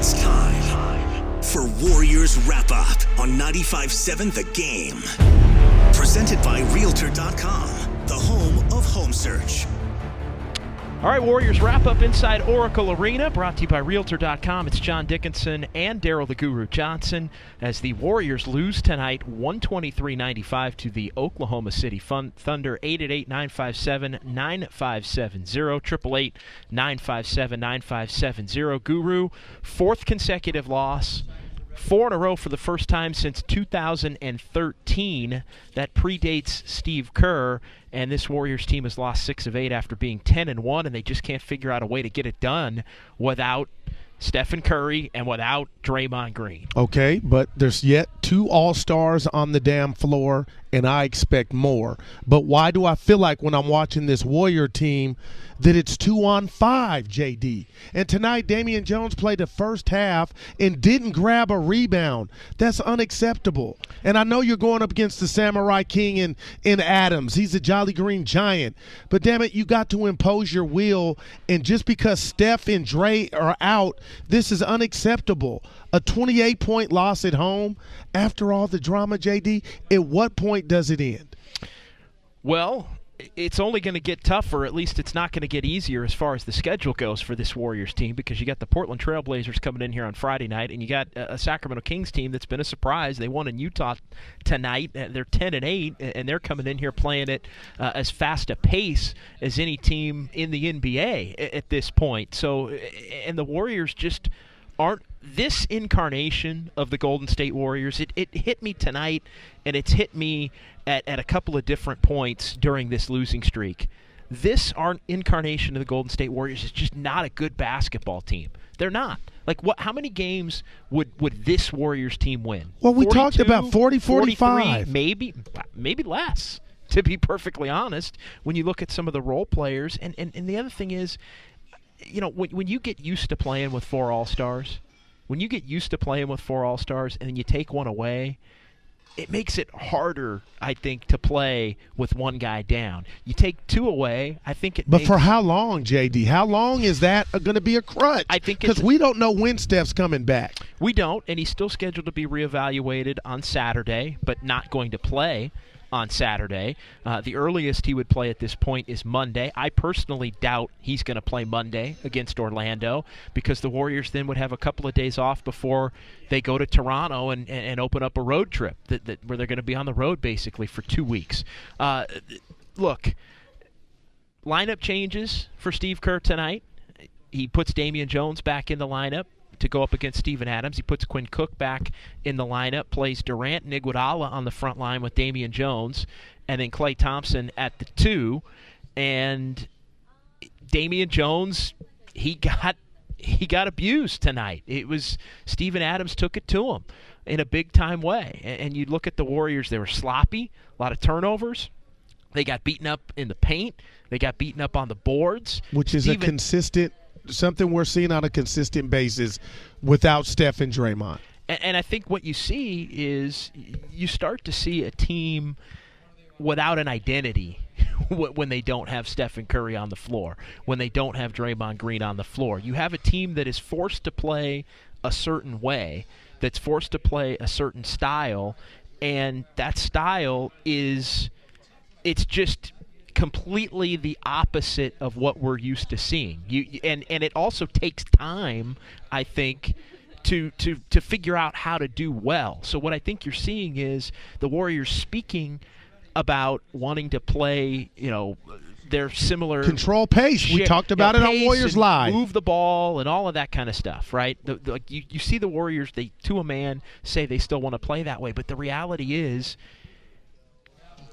It's time for Warriors Wrap Up on 95.7 The Game. Presented by Realtor.com, the home of home search. All right, Warriors wrap up inside Oracle Arena, brought to you by Realtor.com. It's John Dickinson and Daryl the Guru Johnson as the Warriors lose tonight 123 95 to the Oklahoma City Fun- Thunder. 888 957 9570. 888 957 9570. Guru, fourth consecutive loss. Four in a row for the first time since 2013. That predates Steve Kerr, and this Warriors team has lost six of eight after being 10 and one, and they just can't figure out a way to get it done without Stephen Curry and without Draymond Green. Okay, but there's yet two All Stars on the damn floor, and I expect more. But why do I feel like when I'm watching this Warrior team that it's two on five, JD? And tonight, Damian Jones played the first half and didn't grab a rebound. That's unacceptable. And I know you're going up against the Samurai King in, in Adams. He's a Jolly Green Giant. But damn it, you got to impose your will. And just because Steph and Dre are out, this is unacceptable. A 28 point loss at home after all the drama, JD, at what point does it end? Well, it's only going to get tougher. At least it's not going to get easier as far as the schedule goes for this Warriors team because you got the Portland Trailblazers coming in here on Friday night, and you got a Sacramento Kings team that's been a surprise. They won in Utah tonight. They're 10 and 8, and they're coming in here playing it uh, as fast a pace as any team in the NBA at this point. So, and the Warriors just aren't this incarnation of the Golden State Warriors, it, it hit me tonight, and it's hit me at, at a couple of different points during this losing streak. This incarnation of the Golden State Warriors is just not a good basketball team. They're not. Like what how many games would would this Warriors team win? Well, we talked about 40 45. maybe maybe less. To be perfectly honest, when you look at some of the role players and and, and the other thing is you know, when, when you get used to playing with four All Stars, when you get used to playing with four All Stars and then you take one away, it makes it harder, I think, to play with one guy down. You take two away, I think it. But for how long, JD? How long is that going to be a crutch? I think because we don't know when Steph's coming back. We don't, and he's still scheduled to be reevaluated on Saturday, but not going to play on Saturday. Uh, the earliest he would play at this point is Monday. I personally doubt he's going to play Monday against Orlando because the Warriors then would have a couple of days off before they go to Toronto and, and open up a road trip that, that where they're going to be on the road basically for two weeks. Uh, look, lineup changes for Steve Kerr tonight. He puts Damian Jones back in the lineup to go up against Steven Adams. He puts Quinn Cook back in the lineup, plays Durant and Iguodala on the front line with Damian Jones, and then Klay Thompson at the two. And Damian Jones, he got he got abused tonight. It was Steven Adams took it to him in a big time way. And you look at the Warriors; they were sloppy, a lot of turnovers. They got beaten up in the paint. They got beaten up on the boards, which is Steven, a consistent something we're seeing on a consistent basis without Steph and Draymond. And, and I think what you see is you start to see a team without an identity when they don't have Stephen Curry on the floor, when they don't have Draymond Green on the floor. You have a team that is forced to play a certain way, that's forced to play a certain style, and that style is it's just completely the opposite of what we're used to seeing. You and and it also takes time, I think, to to to figure out how to do well. So what I think you're seeing is the Warriors speaking about wanting to play, you know, their similar control pace. We talked about you know, it on Warriors Live. Move the ball and all of that kind of stuff, right? The, the, like you, you see the Warriors, they to a man say they still want to play that way, but the reality is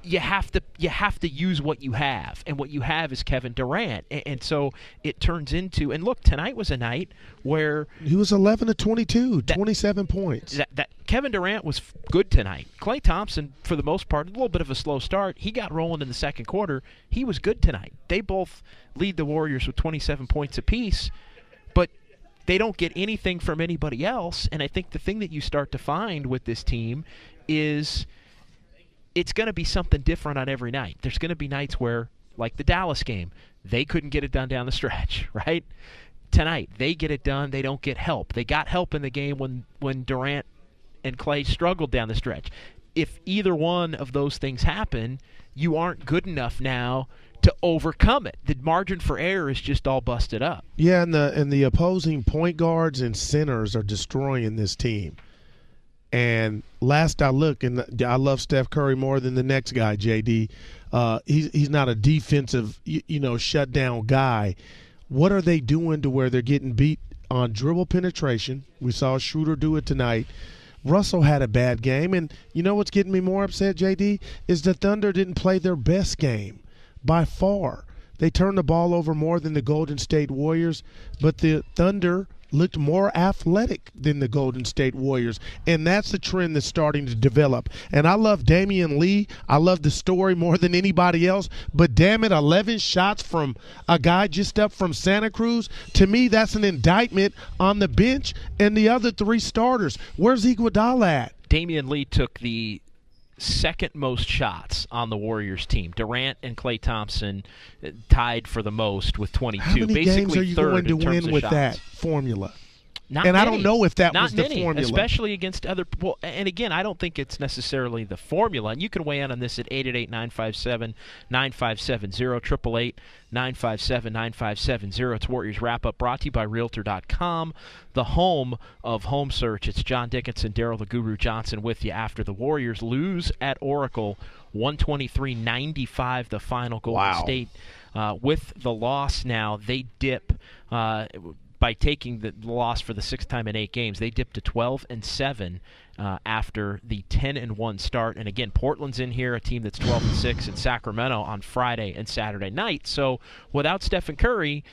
you have to you have to use what you have, and what you have is Kevin Durant, and, and, so it turns into. And look, tonight was a night where he was 11 to 22, that, 27 points. That, that Kevin Durant was good tonight. Klay Thompson, for the most part, a little bit of a slow start. He got rolling in the second quarter. He was good tonight. They both lead the Warriors with 27 points apiece, but they don't get anything from anybody else. And I think the thing that you start to find with this team is it's going to be something different on every night. There's going to be nights where, like the Dallas game, they couldn't get it done down the stretch, right? tonight. They get it done. They don't get help. They got help in the game when when Durant and Klay struggled down the stretch. If either one of those things happen, you aren't good enough now to overcome it. The margin for error is just all busted up. Yeah, and the and the opposing point guards and centers are destroying this team. And last I look, and I love Steph Curry more than the next guy, JD. Uh, he's he's not a defensive, you, you know, shutdown guy. What are they doing to where they're getting beat on dribble penetration? We saw Schroeder do it tonight. Russell had a bad game, and you know what's getting me more upset, JD, is the Thunder didn't play their best game by far. They turned the ball over more than the Golden State Warriors, but the Thunder looked more athletic than the Golden State Warriors. And that's the trend that's starting to develop. And I love Damion Lee. I love the story more than anybody else. But damn it, 11 shots from a guy just up from Santa Cruz. To me, that's an indictment on the bench and the other three starters. Where's Iguodala at? Damion Lee took the second most shots on the Warriors team. Durant and Klay Thompson uh, tied for the most with 22. How many Basically games are you third going to in terms win of with shots. that formula? Not And I don't know if that Not was the many, formula. especially against other. Well, and again, I don't think it's necessarily the formula. And you can weigh in on this at 888-957-9570, 888-957-9570. It's Warriors Wrap Up, brought to you by Realtor.com, the home of home search. It's John Dickinson, Daryl the Guru Johnson with you after the Warriors lose at Oracle, 123-95, the final Golden Wow. State. Uh, with the loss now, they dip. Uh, by taking the loss for the sixth time in eight games, they dipped to 12 and seven uh, after the 10 and one start. And again, Portland's in here, a team that's 12 and six, and Sacramento on Friday and Saturday night. So without Stephen Curry,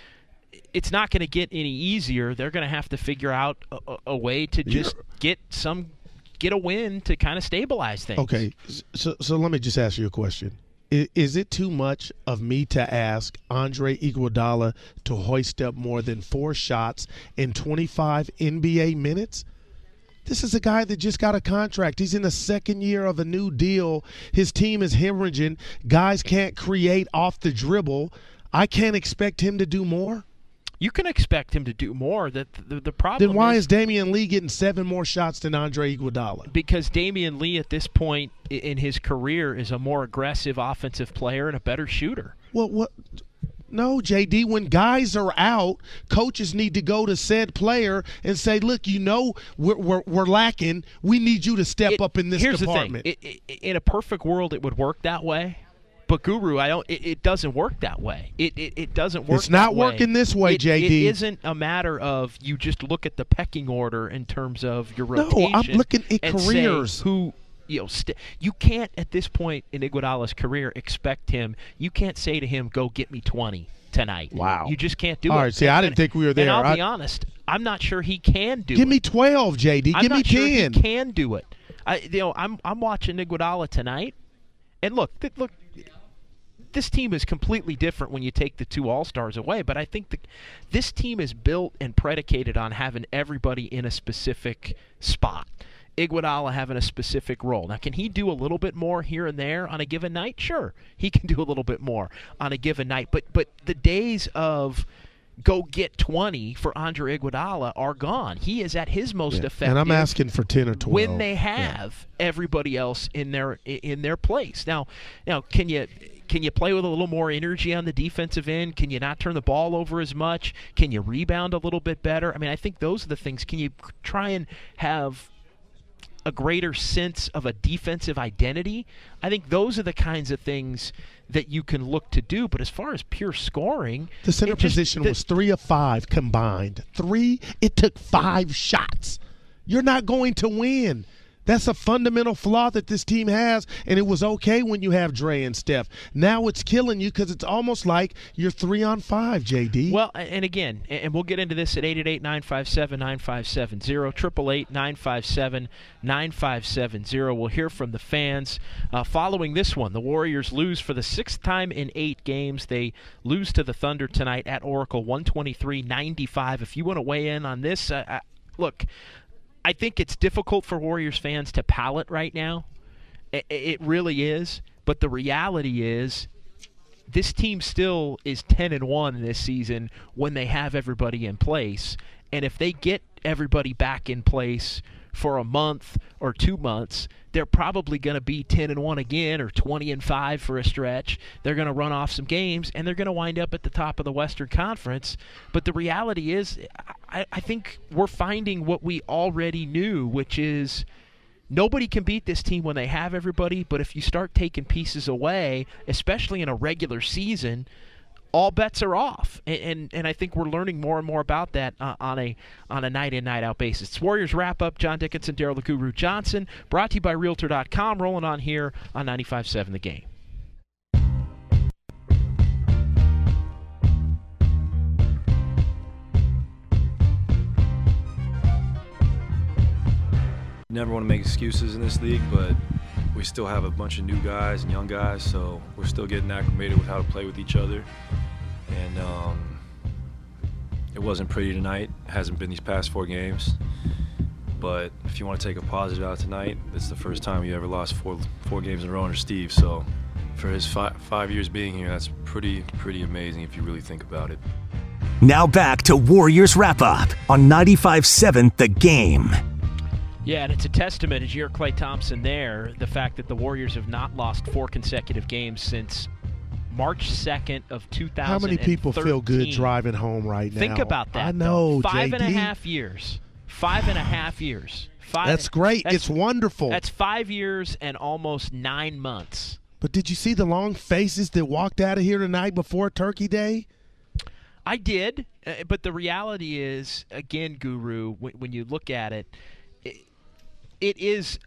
it's not going to get any easier. They're going to have to figure out a, a- way to just get some get a win to kind of stabilize things. Okay, so so let me just ask you a question. Is it too much of me to ask Andre Iguodala to hoist up more than four shots in 25 NBA minutes? This is a guy that just got a contract. He's in the second year of a new deal. His team is hemorrhaging. Guys can't create off the dribble. I can't expect him to do more. You can expect him to do more. That the, the problem Then why is is Damion Lee getting seven more shots than Andre Iguodala? because Damion Lee at this point in his career is a more aggressive offensive player and a better shooter. Well, what? No, JD. When guys are out, coaches need to go to said player and say, "Look, you know we're we're, we're lacking. We need you to step It- up in this here's department." the thing: I- I- in a perfect world, it would work that way. But Guru, I don't. It, it doesn't work that way. It, it it doesn't work. It's not way. working this way, It- JD. It isn't a matter of you just look at the pecking order in terms of your No. I'm looking at careers. who you know, st- you can't at this point in Iguodala's career expect him. You can't say to him, "Go get me 20 tonight." Wow. you just can't do All it. right, see, I And- didn't think we were And there. I'll be honest, I'm not sure he can do it. Give it. me twelve, JD. I'm Give me not sure ten. he can do it. I, you know, I'm I'm watching Iguodala tonight, and look, th- look, this team is completely different when you take the two All Stars away. But I think the, this team is built and predicated on having everybody in a specific spot. Iguodala having a specific role. Now, can he do a little bit more here and there on a given night? Sure, he can do a little bit more on a given night. But but the days of go get 20 for Andre Iguodala are gone. He is at his most effective and I'm asking for ten or twelve. when they Yeah. have everybody else in their in their place. Now, now can you can you play with a little more energy on the defensive end? Can you not turn the ball over as much? Can you rebound a little bit better? I mean, I think those are the things. Can you try and have a greater sense of a defensive identity? I think those are the kinds of things that you can look to do. But as far as pure scoring, The center just- position the- was three of five combined. Three. It took five shots. You're not going to win. That's a fundamental flaw that this team has, and it was okay when you have Dre and Steph. Now it's killing you because it's almost like you're three on five, JD. Well, and again, and we'll get into this at 888-957-9570, 888-957-9570. We'll hear from the fans uh, following this one. The Warriors lose for the sixth time in eight games. They lose to the Thunder tonight at Oracle, 123-95. If you want to weigh in on this, uh, uh, look, I think it's difficult for Warriors fans to palate right now. I- I- It really is. But the reality is, this team still is 10 and 1 this season when they have everybody in place. And if they get everybody back in place for a month or two months, they're probably going to be 10 and 1 again or 20 and 5 for a stretch. They're going to run off some games and they're going to wind up at the top of the Western Conference. But the reality is, I, I think we're finding what we already knew, which is nobody can beat this team when they have everybody. But if you start taking pieces away, especially in a regular season, all bets are off, and, and, and I think we're learning more and more about that uh, on a on a night in night out basis. It's Warriors wrap up. John Dickinson, Daryl the Guru Johnson, brought to you by Realtor.com. Rolling on here on 95.7 The Game. never want to make excuses in this league, but we still have a bunch of new guys and young guys, so we're still getting acclimated with how to play with each other. And um, it wasn't pretty tonight. It hasn't been these past four games. But if you want to take a positive out tonight, it's the first time you ever lost four four games in a row under Steve. So for his five, years being here, that's pretty pretty amazing if you really think about it. Now back to Warriors wrap up on 95 7 The Game. Yeah, and it's a testament, as you hear Klay Thompson there, the fact that the Warriors have not lost four consecutive games since March 2nd of 2000. How many people feel good driving home right now? Think about that. I know, though. Five JD. and a half years. Five and a half years. Five, That's great. That's, it's wonderful. That's five years and almost nine months. But did you see the long faces that walked out of here tonight before Turkey Day? I did, uh, but the reality is, again, Guru, when you look at it, it is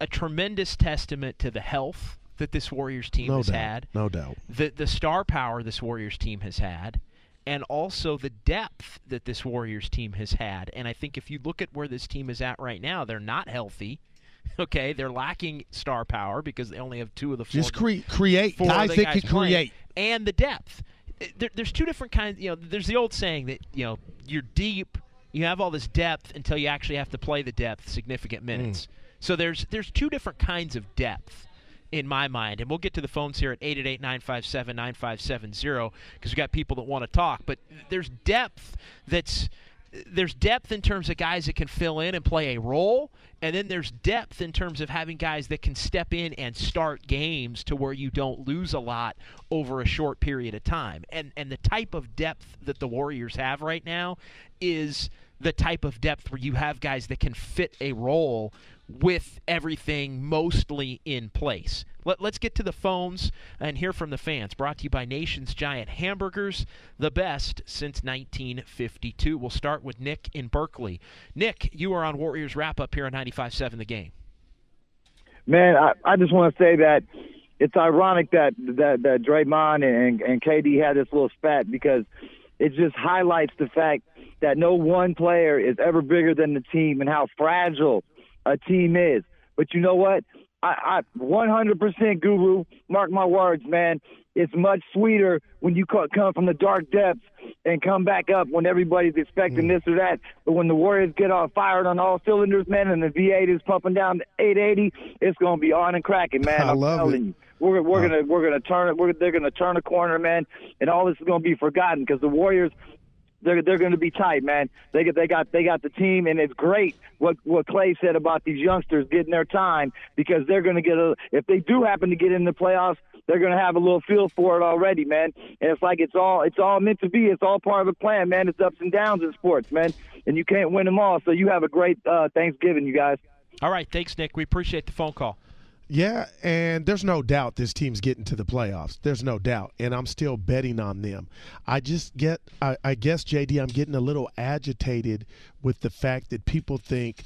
a tremendous testament to the health that this Warriors team no has doubt. had. No doubt. The the star power this Warriors team has had and also the depth that this Warriors team has had. And I think if you look at where this team is at right now, they're not healthy. Okay, they're lacking star power because they only have two of the four. Just cre- create four guys that can create and the depth. There, there's two different kinds. You know, there's the old saying that you know you're deep you have all this depth until you actually have to play the depth significant minutes. Mm. So there's there's two different kinds of depth in my mind. And we'll get to the phones here at 888-957-9570 because we've got people that want to talk, but there's depth that's there's depth in terms of guys that can fill in and play a role, and then there's depth in terms of having guys that can step in and start games to where you don't lose a lot over a short period of time. And and the type of depth that the Warriors have right now is the type of depth where you have guys that can fit a role with everything mostly in place. Let, us get to the phones and hear from the fans. Brought to you by Nation's Giant Hamburgers, the best since 1952. We'll start with Nick in Berkeley. Nick, you are on Warriors Wrap Up here on 95.7 The Game. Man, I, I just want to say that it's ironic that that, that Draymond and, and KD had this little spat because it just highlights the fact that no one player is ever bigger than the team and how fragile a team is. But you know what? I, I 100% guru. Mark my words, man. It's much sweeter when you come from the dark depths and come back up when everybody's expecting mm. this or that. But when the Warriors get all fired on all cylinders, man, and the V8 is pumping down to 880, it's gonna be on and cracking, man. I I'm love telling it. you. We're, we're gonna we're gonna turn it. We're, they're gonna turn a corner, man, and all this is gonna be forgotten because the Warriors they're they're going to be tight, man. They they got they got the team, and it's great what what Klay said about these youngsters getting their time because they're going to get a if they do happen to get in the playoffs, they're going to have a little feel for it already, man. And it's like it's all it's all meant to be. It's all part of the plan, man. It's ups and downs in sports, man, and you can't win them all. So you have a great uh, Thanksgiving, you guys. All right, thanks, Nick. We appreciate the phone call. Yeah, and there's no doubt this team's getting to the playoffs. There's no doubt, and I'm still betting on them. I just get, I, I guess, JD, I'm getting a little agitated with the fact that people think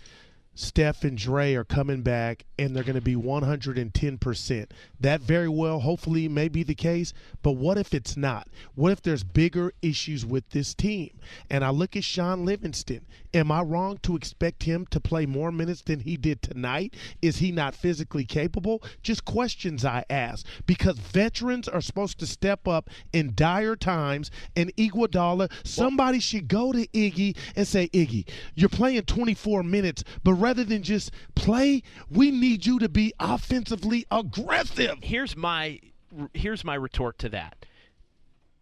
Steph and Dre are coming back and they're going to be 110%. That very well, hopefully, may be the case. But what if it's not? What if there's bigger issues with this team? And I look at Shaun Livingston. Am I wrong to expect him to play more minutes than he did tonight? Is he not physically capable? Just questions I ask because veterans are supposed to step up in dire times. And Iguodala, somebody should go to Iggy and say, Iggy, you're playing 24 minutes, but rather than just play, we need you to be offensively aggressive. Here's my here's my retort to that.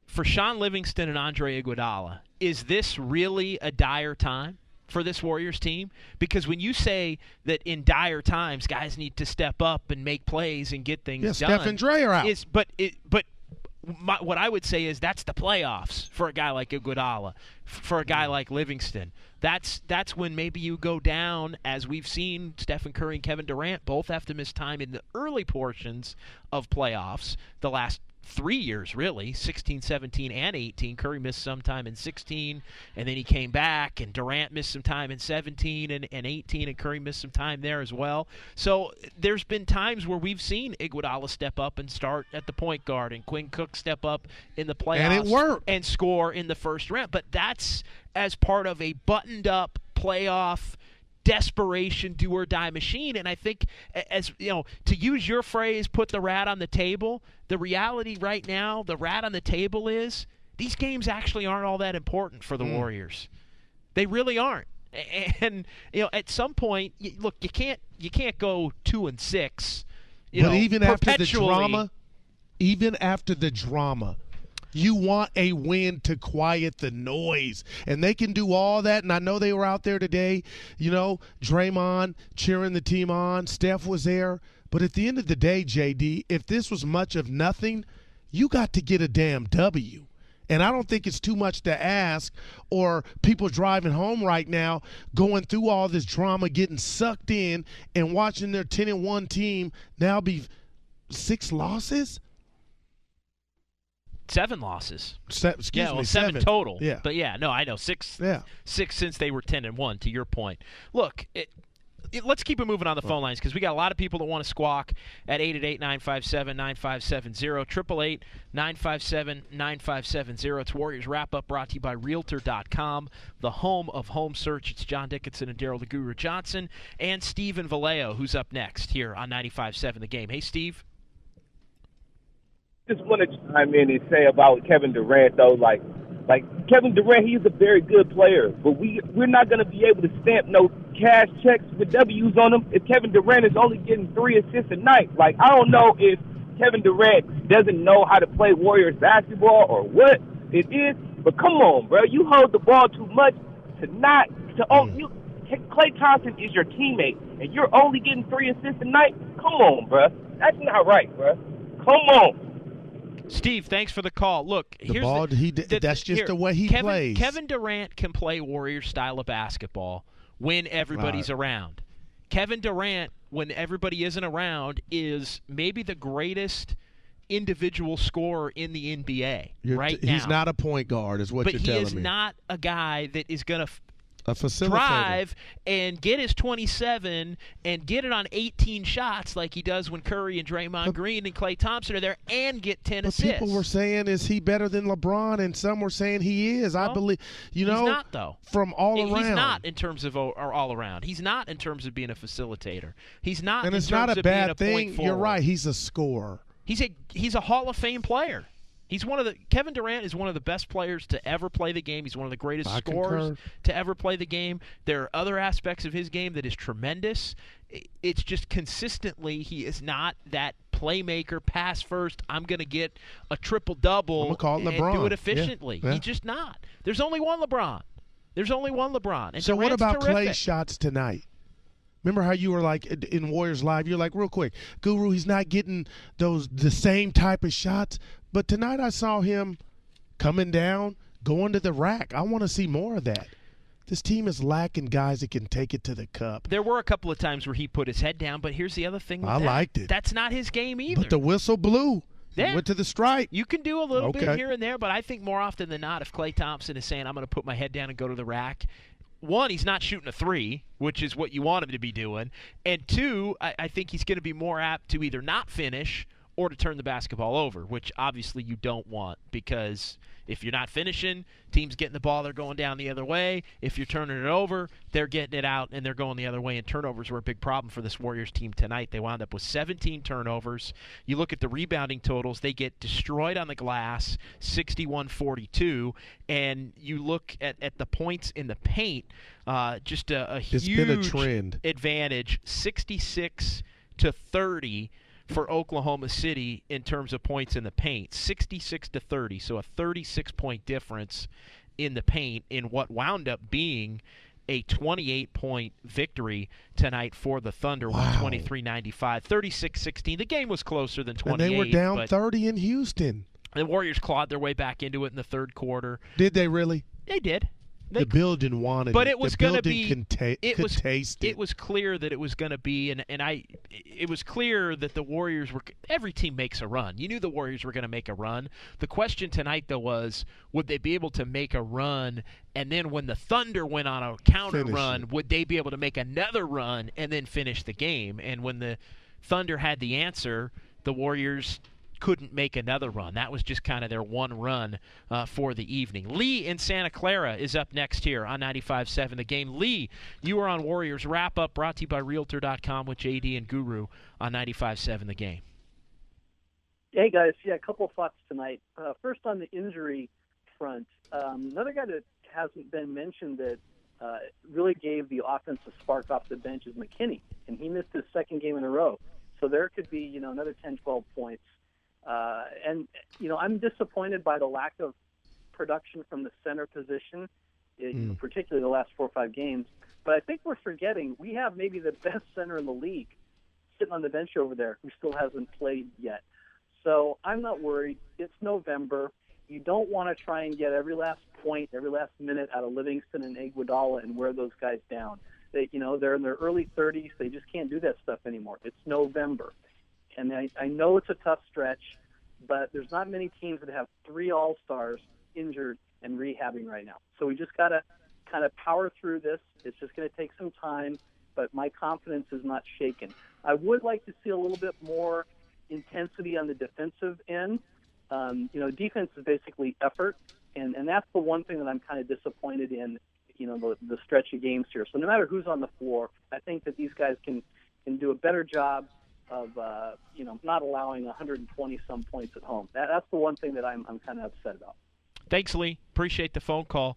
for Shaun Livingston and Andre Iguodala, is this really a dire time for this Warriors team? Because when you say that in dire times, guys need to step up and make plays and get things Yeah, done. Steph and Dre are out. Is but it but. My, what I would say is that's the playoffs for a guy like Iguodala, for a guy mm. like Livingston. That's that's when maybe you go down, as we've seen Stephen Curry and Kevin Durant both have to miss time in the early portions of playoffs. The last three years, really 16, 17, and 18. Curry missed some time in 16, and then he came back, and Durant missed some time in 17 and, and 18, and Curry missed some time there as well. So there's been times where we've seen Iguodala step up and start at the point guard, and Quinn Cook step up in the playoffs And it worked. and score in the first round. But that's as part of a buttoned up playoff desperation do or die machine. And i think as you know to use your phrase put the rat on the table the reality right now the rat on the table is these games actually aren't all that important for the hmm. warriors. They really aren't. And you know at some point look you can't you can't go 2 and 6 you but know, even after the drama, even after the drama, you want a win to quiet the noise. And they can do all that. And I know they were out there today, you know, Draymond cheering the team on. Steph was there. But at the end of the day, JD, if this was much of nothing, you got to get a damn W. And I don't think it's too much to ask, or people driving home right now going through all this drama, getting sucked in, and watching their 10 and 1 team now be six losses? Seven losses Se- excuse yeah, me, seven, seven total. Yeah. but yeah, no, I know six. Yeah. six since they were ten and one. To your point, look, it, it, let's keep it moving on the phone lines because we got a lot of people that want to squawk at eight eight eight nine five seven nine five seven zero triple eight nine five seven nine five seven zero. It's Warriors wrap up brought to you by Realtor.com, the home of home search. It's John Dickinson and Daryl the Guru Johnson and Stephen Vallejo, who's up next here on 95.7 The Game. Hey, Steve. Just want to chime in and say about Kevin Durant though, like like Kevin Durant, he's a very good player, but we we're not going to be able to stamp no cash checks with W's on him if Kevin Durant is only getting three assists a night. Like I don't know if Kevin Durant doesn't know how to play Warriors basketball or what it is, but come on, bro, you hold the ball too much to not to oh you. Klay Thompson is your teammate, and you're only getting three assists a night. Come on, bro. That's not right, bro. Come on. Steve, thanks for the call. Look, The here's ball, the, he d- that's just here, the way he Kevin, plays. Kevin Durant can play Warrior style of basketball when everybody's Right. around. Kevin Durant, when everybody isn't around, is maybe the greatest individual scorer in the NBA You're right t- now. He's not a point guard, is what but you're he telling is not a guy that is going to facilitator. Drive and get his 27 and get it on 18 shots like he does when Curry and Draymond But- Green and Klay Thompson are there and get 10 But assists. people were saying, is he better than LeBron? And some were saying he is. I believe, you he's know, not though. from all around. He's not in terms of or all around. He's not in terms of being a facilitator. He's not. and it's not a bad a thing. You're right. He's a scorer. He's a he's a Hall of Fame player. He's one of the Kevin Durant is one of the best players to ever play the game. He's one of the greatest I scorers concur. to ever play the game. There are other aspects of his game that is tremendous. It's just consistently he is not that playmaker, pass first. I'm going to get a triple double I'ma call it and LeBron. do it efficiently. yeah. He's just not. There's only one LeBron. There's only one LeBron. And so what about terrific. Klay's shots tonight? Remember how you were like in Warriors Live? You're like, real quick, Guru, he's not getting those the same type of shots. But tonight I saw him coming down, going to the rack. I want to see more of that. This team is lacking guys that can take it to the cup. There were a couple of times where he put his head down, but here's the other thing. With I that. liked it. That's not his game either. But the whistle blew. He Yeah. Went to the stripe. You can do a little bit here and there, but I think more often than not, if Klay Thompson is saying, I'm going to put my head down and go to the rack, one, he's not shooting a three, which is what you want him to be doing. And two, I, I think he's going to be more apt to either not finish or to turn the basketball over, which obviously you don't want because if you're not finishing, teams getting the ball, they're going down the other way. If you're turning it over, they're getting it out and they're going the other way. And turnovers were a big problem for this Warriors team tonight. They wound up with 17 turnovers. You look at the rebounding totals, they get destroyed on the glass, 61 42. And you look at, at the points in the paint, uh, just a, a It's huge been a trend. advantage 66 to 30 for Oklahoma City in terms of points in the paint, 66 to 30, so a 36 point difference in the paint in what wound up being a 28 point victory tonight for the Thunder Wow. 23 95 36 16 the game was closer than 28 And they were down 30 in Houston. the Warriors clawed their way back into it in the third quarter Did they really? they did they the building wanted but it. was going to be it was taste it. it was clear that it was going to be and and I it was clear that the Warriors were every team makes a run. You knew the Warriors were going to make a run. The question tonight though was would they be able to make a run and then when the Thunder went on a counter Finish run, it. would they be able to make another run and then finish the game? And when the Thunder had the answer, the Warriors couldn't make another run. That was just kind of their one run uh, for the evening. Lee in Santa Clara is up next here on 95.7 The Game. Lee, you are on Warriors Wrap Up, brought to you by Realtor.com with JD and Guru on 95.7 The Game. Hey guys, yeah, a couple thoughts tonight. Uh, first on the injury front, um, another guy that hasn't been mentioned that uh, really gave the offense a spark off the bench is McKinnie, and he missed his second game in a row. So there could be, you know, another 10, 12 points. Uh, and you know, I'm disappointed by the lack of production from the center position, you know, particularly the last four or five games. But I think we're forgetting we have maybe the best center in the league sitting on the bench over there who still hasn't played yet. So I'm not worried. It's November. You don't want to try and get every last point, every last minute out of Livingston and Iguodala and wear those guys down. They, you know, they're in their early 30s. They just can't do that stuff anymore. It's November, and I, I know it's a tough stretch, but there's not many teams that have three All Stars injured and rehabbing right now. So we just got to kind of power through this. It's just going to take some time, but my confidence is not shaken. I would like to see a little bit more intensity on the defensive end. Um, you know, defense is basically effort, and, and that's the one thing that I'm kind of disappointed in. You know, the, the stretch of games here. So no matter who's on the floor, I think that these guys can can do a better job of uh, you know not allowing 120 some points at home. That, that's the one thing that I'm I'm kind of upset about. Thanks, Lee. Appreciate the phone call.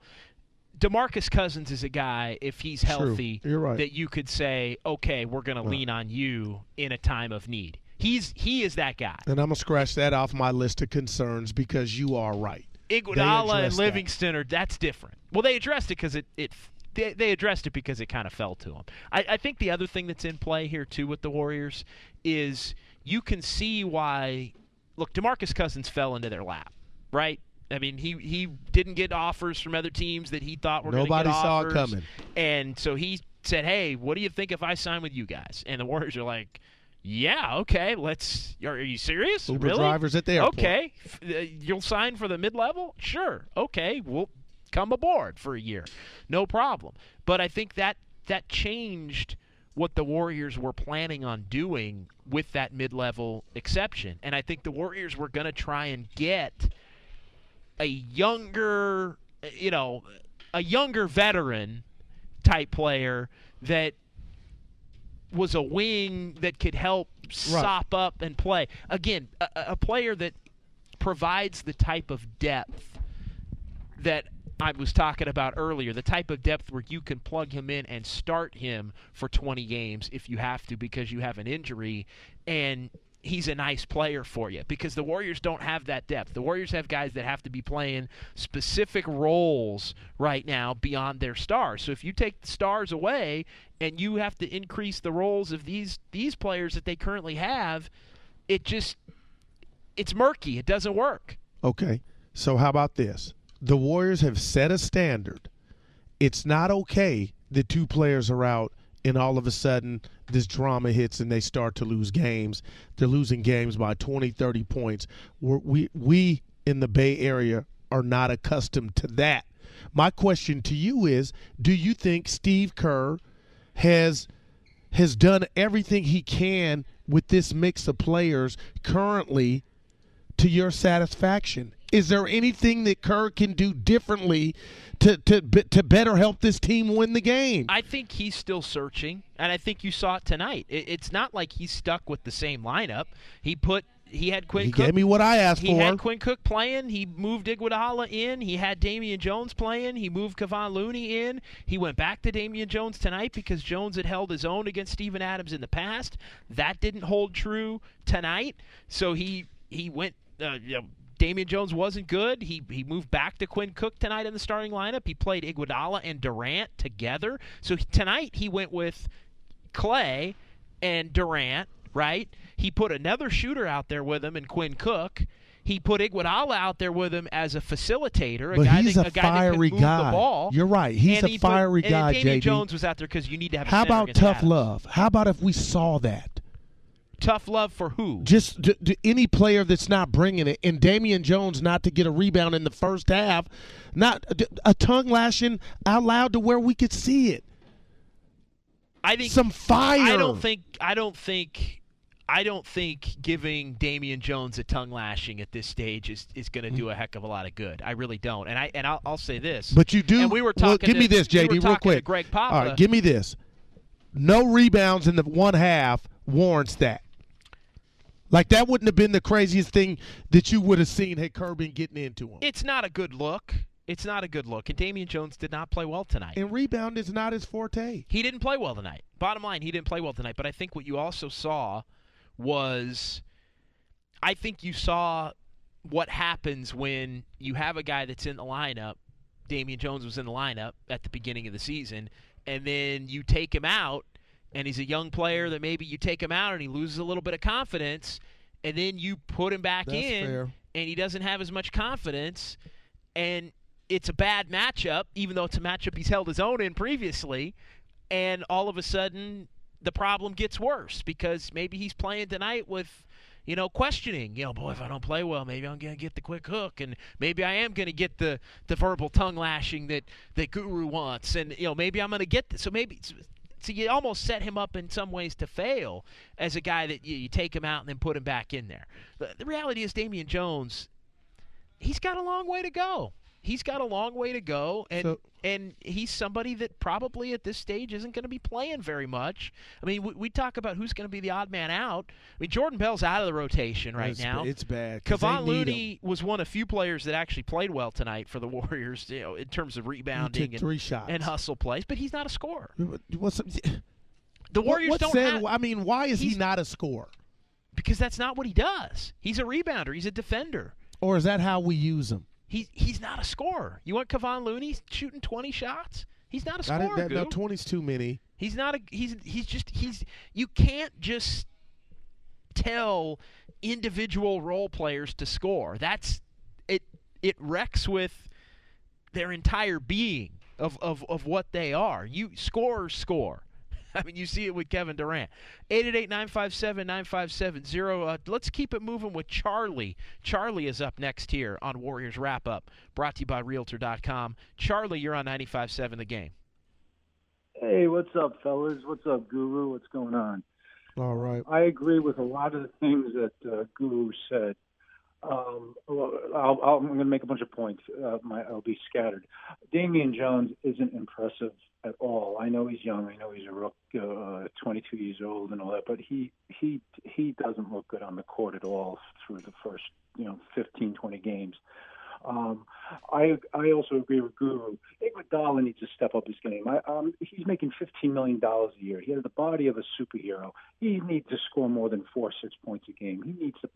DeMarcus Cousins is a guy, if he's healthy, You're right. that you could say, okay, we're going to lean on you in a time of need. He's he is that guy. and I'm gonna scratch that off my list of concerns because you are right. They Iguodala and addressed that. Livingston are that's different. Well, they addressed it because it it they, they addressed it because it kind of fell to them. I, I think the other thing that's in play here too with the Warriors is you can see why. Look, DeMarcus Cousins fell into their lap, right? I mean, he he didn't get offers from other teams that he thought were going to get Nobody saw it coming. and so he said, "Hey, what do you think if I sign with you guys?" And the Warriors are like. Yeah, okay. Let's. Are, are you serious? Uber really? drivers at the airport. Okay, uh, you'll sign for the mid-level? Sure. Okay, we'll come aboard for a year. No problem. But I think that that changed what the Warriors were planning on doing with that mid-level exception. And I think the Warriors were going to try and get a younger, you know, a younger veteran type player that was a wing that could help sop up and play. Again, a, a player that provides the type of depth that I was talking about earlier, the type of depth where you can plug him in and start him for 20 games if you have to because you have an injury and he's a nice player for you because the Warriors don't have that depth. The Warriors have guys that have to be playing specific roles right now beyond their stars. So if you take the stars away and you have to increase the roles of these these players that they currently have, it just it's murky. It doesn't work. Okay. So how about this? The Warriors have set a standard. It's not okay that two players are out and all of a sudden this drama hits and they start to lose games. They're losing games by 20, 30 points. We're, we we in the Bay Area are not accustomed to that. My question to you is, do you think Steve Kerr has has done everything he can with this mix of players currently to your satisfaction? Is there anything that Kerr can do differently to to to better help this team win the game? I think he's still searching, and I think you saw it tonight. It, it's not like he's stuck with the same lineup. He put he had Quinn He Cook. gave me what I asked he for. had Quinn Cook playing. He moved Iguodala in. He had Damian Jones playing. He moved Kevon Looney in. He went back to Damian Jones tonight because Jones had held his own against Steven Adams in the past. That didn't hold true tonight. So he he went. Uh, you know, Damian Jones wasn't good. He he moved back to Quinn Cook tonight in the starting lineup. He played Iguodala and Durant together. So tonight he went with Klay and Durant, right? He put another shooter out there with him in Quinn Cook. He put Iguodala out there with him as a facilitator, a But guy he's that, a a guy fiery guy. the ball. You're right. He's And a he put- fiery and guy, Damian JD. Jones was out there because you need to have. A How about tough love? How about if we saw that? Tough love for who? Just d- d- any player that's not bringing it, and Damian Jones not to get a rebound in the first half, not a tongue lashing out loud to where we could see it. I think Some fire. I don't think. I don't think. I don't think giving Damian Jones a tongue lashing at this stage is, is going to do a heck of a lot of good. I really don't. And I and I'll, I'll say this. But you do. And we were well, talking. give to, me this, we JD, real talking to quick. Greg Papa. All right, give me this. No rebounds in the one half warrants that. Like that wouldn't have been the craziest thing that you would have seen had Kerr been getting into him. it's not a good look. It's not a good look. And Damian Jones did not play well tonight. and rebound is not his forte. He didn't play well tonight. Bottom line, he didn't play well tonight. But I think what you also saw was I think you saw what happens when you have a guy that's in the lineup. Damian Jones was in the lineup at the beginning of the season, and then you take him out, and he's a young player that maybe you take him out and he loses a little bit of confidence, and then you put him back That's in, fair. and he doesn't have as much confidence, and it's a bad matchup, even though it's a matchup he's held his own in previously, and all of a sudden the problem gets worse because maybe he's playing tonight with you know questioning you know boy if i don't play well maybe i'm going to get the quick hook and maybe i am going to get the the verbal tongue lashing that that guru wants and you know maybe i'm going to get this so maybe so you almost set him up in some ways to fail as a guy that you, you take him out and then put him back in there. The, the reality is damian jones he's got a long way to go he's got a long way to go and So- and he's somebody that probably at this stage isn't going to be playing very much. I mean, we, we talk about who's going to be the odd man out. I mean, Jordan Bell's out of the rotation right It's- now. it's bad. Kevon Looney was one of a few players that actually played well tonight for the Warriors, you know, in terms of rebounding and, three shots. and hustle plays. But he's not a scorer. What's, The Warriors what don't have I mean, why is he not a scorer? because that's not what he does. He's a rebounder. He's a defender. Or is that how we use him? He's he's not a scorer. You want Kevon Looney shooting 20 shots? He's not a scorer. that, no. 20's too many. He's not a he's he's just he's you can't just tell individual role players to score. That's it it wrecks with their entire being of, of, of what they are. You scorers score. I mean, you see it with Kevin Durant. 888-957-9570. Uh, let's keep it moving with Charlie. Charlie is up next here on Warriors Wrap Up, brought to you by Realtor.com. Charlie, you're on 95.7 The Game. Hey, what's up, fellas? What's up, Guru? What's going on? All right. I agree with a lot of the things that uh, Guru said. Um, I'll, I'll, I'm going to make a bunch of points. Uh, my, I'll be scattered. Damian Jones isn't impressive at all. I know he's young. I know he's a rook, uh, 22 years old and all that, but he he he doesn't look good on the court at all through the first you know 15, 20 games. Um, I I also agree with Guru. Iguodala needs to step up his game. I, um, he's making fifteen million dollars a year. He has the body of a superhero. He needs to score more than four six points a game. He needs to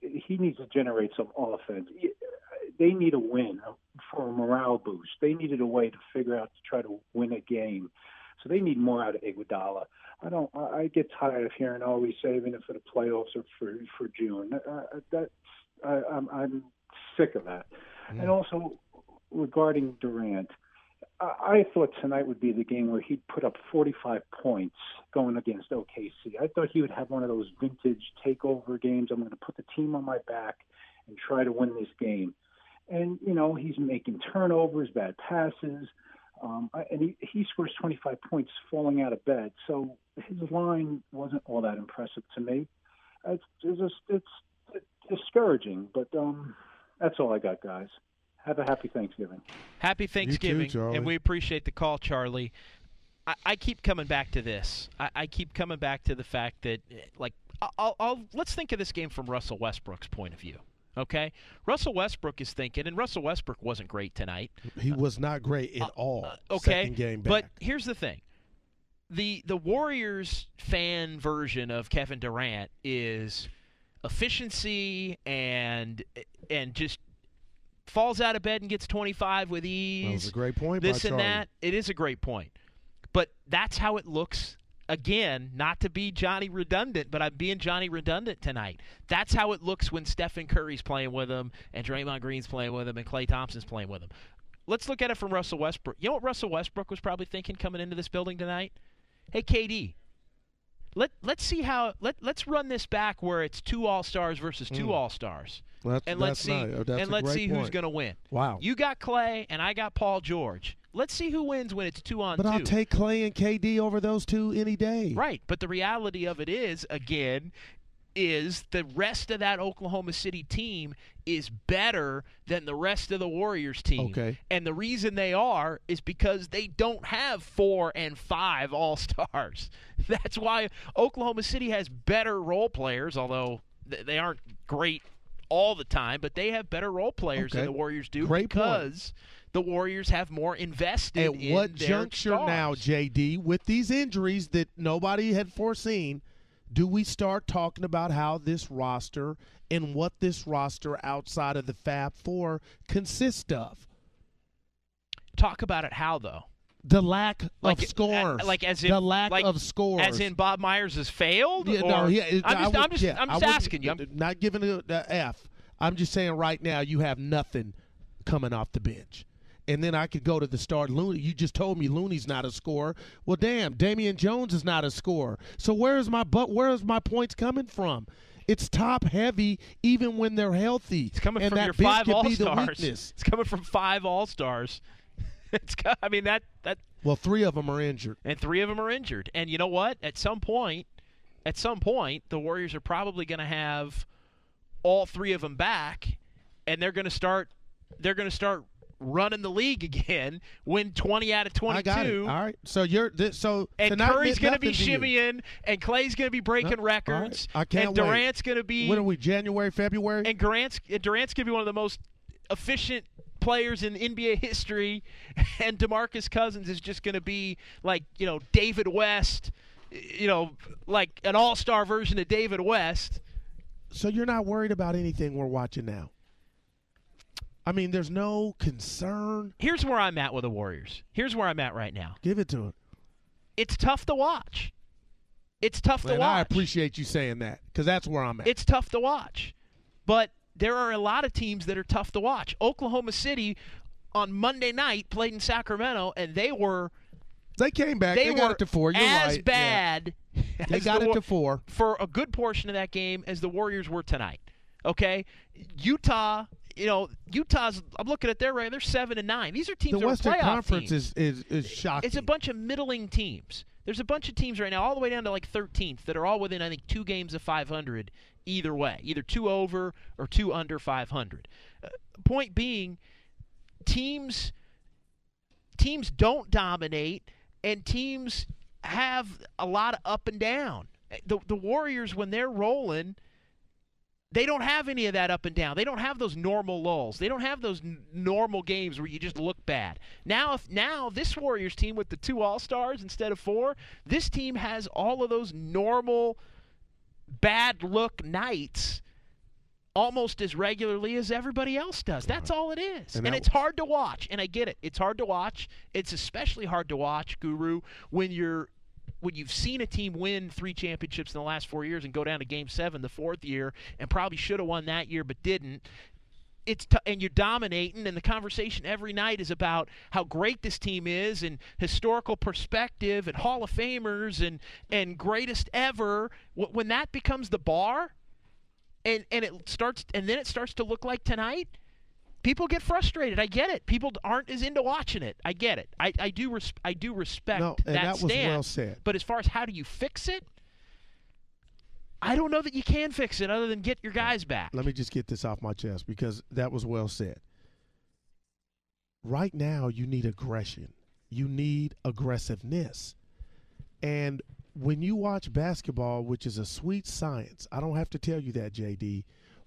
he needs to generate some offense. He- They need a win for a morale boost. They needed a way to figure out to try to win a game. So they need more out of Iguodala. I don't. I get tired of hearing, "Oh, he's saving it for the playoffs or for for June." Uh, that's I, I'm I'm sick of that. And also regarding Durant, I, I thought tonight would be the game where he'd put up 45 points going against OKC. I thought he would have one of those vintage takeover games. I'm going to put the team on my back and try to win this game. And you know he's making turnovers, bad passes. Um, and he, he scores 25 points falling out of bed. So his line wasn't all that impressive to me. It's, it's just it's, it's discouraging, but um, that's all I got, guys. Have a happy Thanksgiving. Happy Thanksgiving, Charlie. and we appreciate the call, Charlie. I, I keep coming back to this. I, I keep coming back to the fact that, like, I'll, I'll let's think of this game from Russell Westbrook's point of view. Okay, Russell Westbrook is thinking, and Russell Westbrook wasn't great tonight. He was not great at all. Uh, okay, second game back. but here's the thing: the the Warriors fan version of Kevin Durant is efficiency and and just falls out of bed and gets 25 with ease. that was a great point. this and Charlie. that. It is a great point. But that's how it looks again, not to be Johnny redundant, but I'm being Johnny redundant tonight. That's how it looks when Stephen Curry's playing with him and Draymond Green's playing with him and Clay Thompson's playing with him. Let's look at it from Russell Westbrook. You know what Russell Westbrook was probably thinking coming into this building tonight? Hey KD, let let's see how let let's run this back where it's two All Stars versus two Mm. All Stars, That's- and let's see not- and let's see who's going to win. Wow. You got Klay and I got Paul George. Let's see who wins when it's two on But two. I'll take Klay and KD over those two any day. Right, but the reality of it is, again, is the rest of that Oklahoma City team is better than the rest of the Warriors team. Okay. And the reason they are is because they don't have four and five All Stars. That's why Oklahoma City has better role players, although th- they aren't great all the time, but they have better role players than the Warriors do Great point. because the Warriors have more invested At in what juncture now. JD, with these injuries that nobody had foreseen, do we start talking about how this roster and what this roster outside of the Fab Four consists of? Talk about it how though? The lack like of scores, uh, like as in the lack like, of scores, as in Bob Myers has failed. Yeah, or, no, yeah, I'm just, would- I'm just, yeah, I'm just asking you. I'm, not giving it the F. I'm just saying right now you have nothing coming off the bench. And then I could go to the start. Looney, you just told me Looney's not a scorer. Well, damn, Damian Jones is not a scorer. So where is my but? Where is my points coming from? It's top heavy, even when they're healthy. it's coming and from your five all stars. It's coming from five all stars. it's, I mean that that, Well, three of them are injured. and three of them are injured. And you know what? At some point, at some point, the Warriors are probably going to have all three of them back, and they're going to start. They're going to start running the league again. Win twenty out of I got it. twenty-two. All right. So you're this, so And Curry's going to be you. shimmying, and Klay's going to be breaking All right. records, I can't and. Durant's going to be When are we? January, February? and Durant's and Durant's going to be one of the most efficient players in NBA history, and DeMarcus Cousins is just going to be like you know David West, you know like an all-star version of David West. So you're not worried about anything we're watching now. I mean, there's no concern. Here's where I'm at with the Warriors. Here's where I'm at right now. Give it to him. It's tough to watch. It's tough to watch. I appreciate you saying that because that's where I'm at. it's tough to watch. But there are a lot of teams that are tough to watch. Oklahoma City on Monday night played in Sacramento, and they were they came back. they, They, got it to four. You're as right. Yeah. bad. They as got the it to four. for a good portion of that game as the Warriors were tonight. Okay, Utah. You know, Utah's. I'm looking at their record. They're seven and nine. These are teams The Western Conference teams. is, is is shocking. It's a bunch of middling teams. There's a bunch of teams right now, all the way down to like 13th, that are all within, I think, two games of 500 either way, either two over or two under 500. Uh, point being, teams teams don't dominate, and teams have a lot of up and down. The the Warriors, when they're rolling, they don't have any of that up and down. They don't have those normal lulls. They don't have those n- normal games where you just look bad. Now, if now this Warriors team with the two All Stars instead of four, this team has all of those normal bad look nights almost as regularly as everybody else does. That's all it is. And And, it's hard to watch. And I get it. It's hard to watch. It's especially hard to watch, Guru, when you're when you've seen a team win three championships in the last four years and go down to game seven the fourth year and probably should have won that year but didn't it's t- and you're dominating and the conversation every night is about how great this team is and historical perspective and hall of famers and and greatest ever when that becomes the bar and and it starts and then it starts to look like tonight people get frustrated i get it people aren't as into watching it i get it i, I do res- i do respect No, that, that was stand well said. but as far as how do you fix it i don't know that you can fix it other than get your guys back Let me just get this off my chest because that was well said. Right now, you need aggression. You need aggressiveness. And when you watch basketball, which is a sweet science, I don't have to tell you that, JD.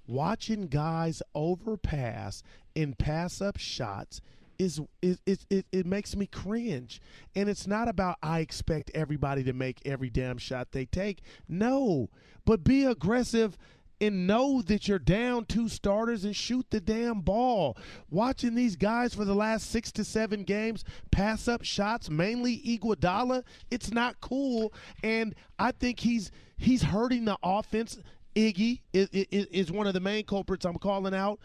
Watching guys overpass and pass up shots is it, it, it, it makes me cringe. And it's not about I expect everybody to make every damn shot they take. No, but be aggressive and know that you're down two starters and shoot the damn ball. Watching these guys for the last six to seven games pass up shots, mainly Iguodala, it's not cool. And I think he's he's hurting the offense. Iggy is, is, is one of the main culprits I'm calling out.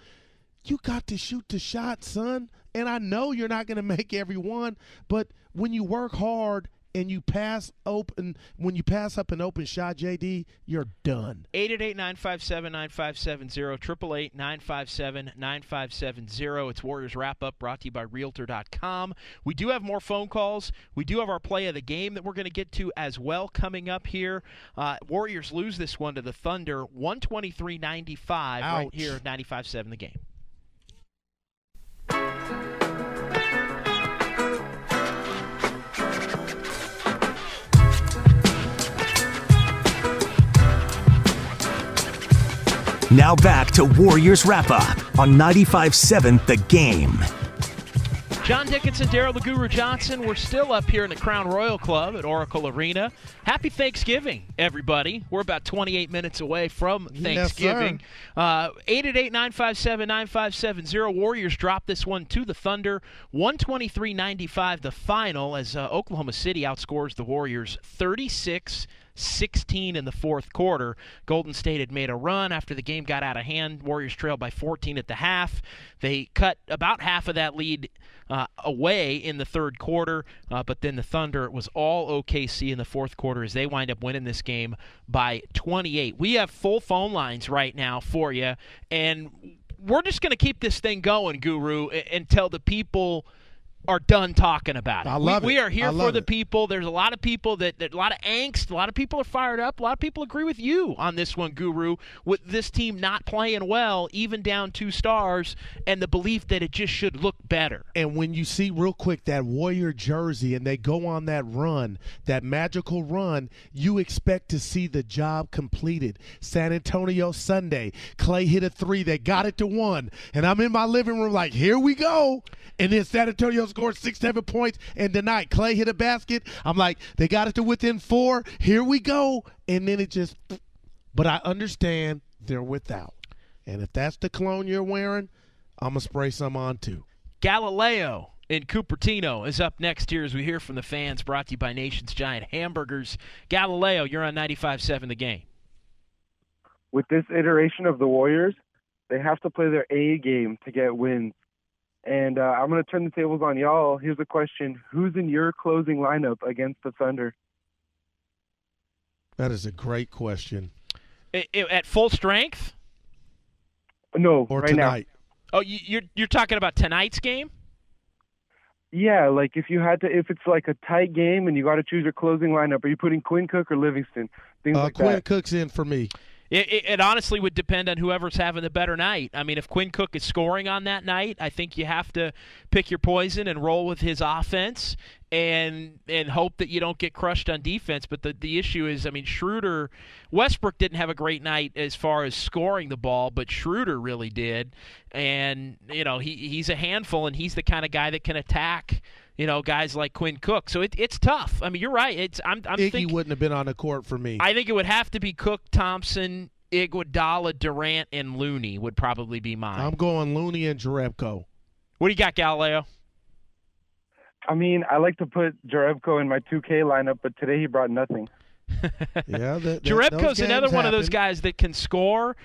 You got to shoot the shot, son. And I know you're not going to make every one, but when you work hard and you pass open when you pass up an open shot, JD, you're done. 888-957-9570, 888-957-9570. It's Warriors Wrap Up brought to you by Realtor.com. We do have more phone calls. We do have our play of the game that we're going to get to as well coming up here. Uh, Warriors lose this one to the Thunder, 123-95 right here, 95-7 the game. Now back to Warriors Wrap Up on 95.7 The Game. John Dickinson, Daryl the Guru Johnson. We're still up here in the Crown Royal Club at Oracle Arena. Happy Thanksgiving, everybody. We're about 28 minutes away from Thanksgiving. Yes, 888 957 9570. Warriors drop this one to the Thunder. 123 95 the final as uh, Oklahoma City outscores the Warriors 36 16 in the fourth quarter. Golden State had made a run after the game got out of hand. Warriors trailed by 14 at the half. They cut about half of that lead uh, away in the third quarter, uh, but then the Thunder it was all OKC in the fourth quarter as they wind up winning this game by 28. We have full phone lines right now for you, and we're just going to keep this thing going, Guru, until the people are done talking about it. I love we, it. We are here for the it. people. There's a lot of people that, that a lot of angst. A lot of people are fired up. A lot of people agree with you on this one, Guru. With this team not playing well, even down two stars, and the belief that it just should look better. And when you see real quick that Warrior jersey and they go on that run, that magical run, you expect to see the job completed. San Antonio Sunday, Klay hit a three. They got it to one. And I'm in my living room like, here we go. And then San Antonio scored six, seven points. And tonight, Klay hit a basket. I'm like, they got it to within four. Here we go. And then it just, but I understand they're without. And if that's the clone you're wearing, I'm going to spray some on too. Galileo in Cupertino is up next here as we hear from the fans, brought to you by Nation's Giant Hamburgers. Galileo, you're on 95.7 the game. With this iteration of the Warriors, they have to play their A game to get wins. And uh, I'm going to turn the tables on y'all. Here's a question Who's in your closing lineup against the Thunder? That is a great question. I- I- at full strength? No, Or right tonight. Oh, you, you're you're talking about tonight's game? Yeah, like if you had to, if it's like a tight game and you got to choose your closing lineup, are you putting Quinn Cook or Livingston? Things Uh, like Quinn that. Cook's in for me. It, it, it honestly would depend on whoever's having the better night. I mean, if Quinn Cook is scoring on that night, I think you have to pick your poison and roll with his offense and and hope that you don't get crushed on defense. But the the issue is, I mean, Schroeder, Westbrook didn't have a great night as far as scoring the ball, but Schroeder really did, and you know he he's a handful, and he's the kind of guy that can attack. You know, guys like Quinn Cook. So it, it's tough. I mean, you're right. It's I'm I'm Iggy thinking. wouldn't have been on the court for me. I think it would have to be Cook, Thompson, Iguodala, Durant, and Looney would probably be mine. I'm going Looney and Jerebko. what do you got, Galileo? I mean, I like to put Jerebko in my 2K lineup, but today he brought nothing. Yeah, that, that, Jerebko's another games one of those guys that can score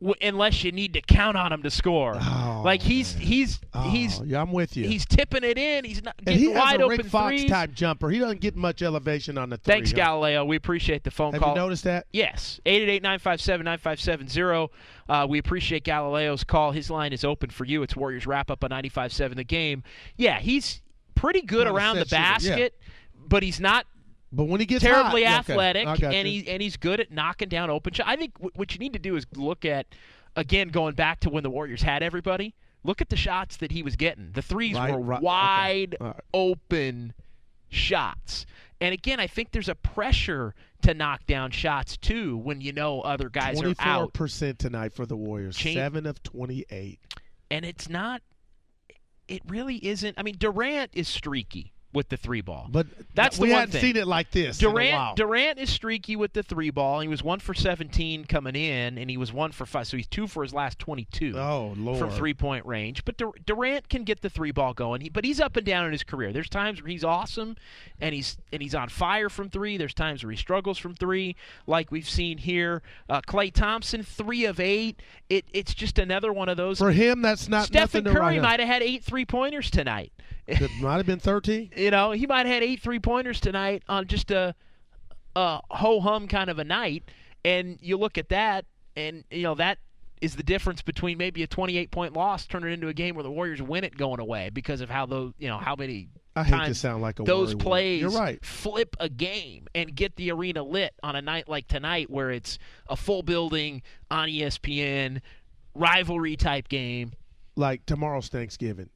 w- unless you need to count on him to score. Oh, like he's man. he's Oh, he's yeah, I'm with you. he's tipping it in. He's not and getting he has wide a open Rick Fox threes. type jumper. He doesn't get much elevation on the three. Thanks, huh? Galileo. We appreciate the phone Have call. you noticed that? Yes, 888-957-9570. Uh, we appreciate Galileo's call. His line is open for you. It's Warriors wrap up on 95.7 the game. Yeah, he's pretty good around the shooter, yeah. basket, but he's not But when he gets terribly hot, okay, athletic, got and you. he and he's good at knocking down open shots. I think w- what you need to do is look at again going back to when the Warriors had everybody. Look at the shots that he was getting. The threes Right, were right, okay. wide open shots. And again, I think there's a pressure to knock down shots too when you know other guys are out. 24% tonight for the Warriors. Cha- 7 of 28. And it's not it really isn't. I mean, Durant is streaky with the three ball. But That's the we one hadn't thing. seen it like this Durant. Durant is streaky with the three ball. He was one for 17 coming in, and he was one for five. So he's two for his last 22 oh, Lord. from three point range. But Dur- Durant can get the three ball going. He, but he's up and down in his career. There's times where he's awesome, and he's and he's on fire from three. There's times where he struggles from three, like we've seen here. Uh, Klay Thompson, three of eight. It, it's just another one of those. For him, that's not Stephen nothing Curry might have had eight three pointers tonight. It might have been 13. You know, he might have had eight three pointers tonight on just a a ho hum kind of a night. And you look at that, and you know that is the difference between maybe a 28 point loss turning into a game where the Warriors win it going away because of how those you know how many I hate to sound like a those plays You're right. flip a game and get the arena lit on a night like tonight where it's a full building on ESPN rivalry type game. Like tomorrow's Thanksgiving.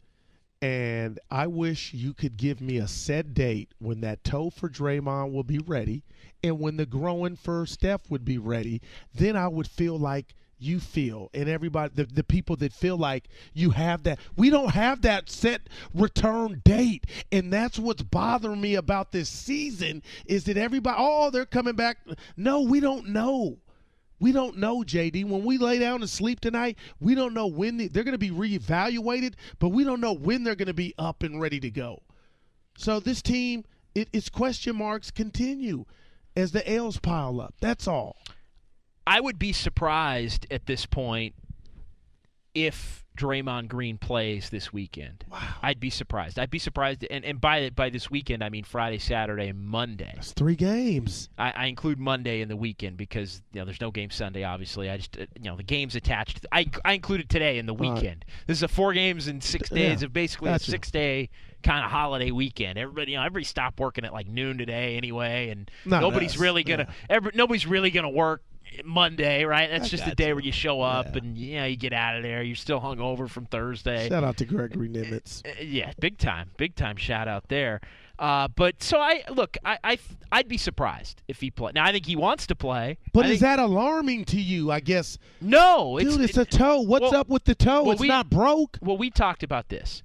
And I wish you could give me a set date when that toe for Draymond will be ready and when the groin for Steph would be ready. Then I would feel like you feel and everybody the, the people that feel like you have that. We don't have that set return date. And that's what's bothering me about this season is that everybody oh they're coming back. No we don't know we don't know, JD. When we lay down to sleep tonight, we don't know when the, they're going to be reevaluated, but we don't know when they're going to be up and ready to go. So this team, it, its question marks continue as the L's pile up. That's all. I would be surprised at this point if Draymond Green plays this weekend. Wow. I'd be surprised. I'd be surprised, and, and by by this weekend I mean Friday, Saturday, Monday. That's three games. I, I include Monday in the weekend because you know there's no game Sunday. Obviously, I just uh, you know the games attached. I I included today in the weekend. This is a four games in six Yeah, days of basically gotcha. a six day kind of holiday weekend. Everybody you know everybody stopped working at like noon today anyway, and Not nobody's us, really gonna yeah. every, nobody's really gonna work. Monday, right? That's I just the day you. where you show up Yeah. and you know you get out of there. You're still hungover from Thursday. Shout out to Gregory Nimitz. Uh, yeah, big time, big time shout out there. Uh, but so I look, I, I I'd be surprised if he play. Now I think he wants to play. But I is think- that alarming to you? I guess, no? Dude, it's it- a toe. What's well- up with the toe? well, it's we- not broke. well, we talked about this.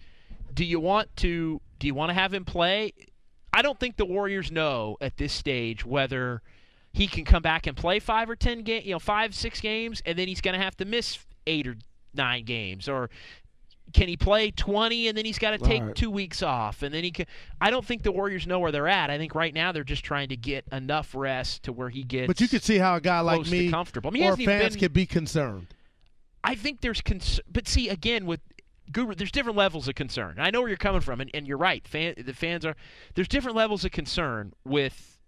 Do you want to? Do you want to have him play? I don't think the Warriors know at this stage whether he can come back and play five or ten game, you know, five six games, and then he's going to have to miss eight or nine games, or can he play 20 and then he's got to take Right. two weeks off and then he can I don't think the Warriors know where they're at. I think right now they're just trying to get enough rest to where he gets But you could see how a guy like me comfortable. I mean, or fans been- could be concerned. I think there's cons- but see again with Guru, there's different levels of concern. I know where you're coming from, and, and you're right. Fan, the fans are there's different levels of concern with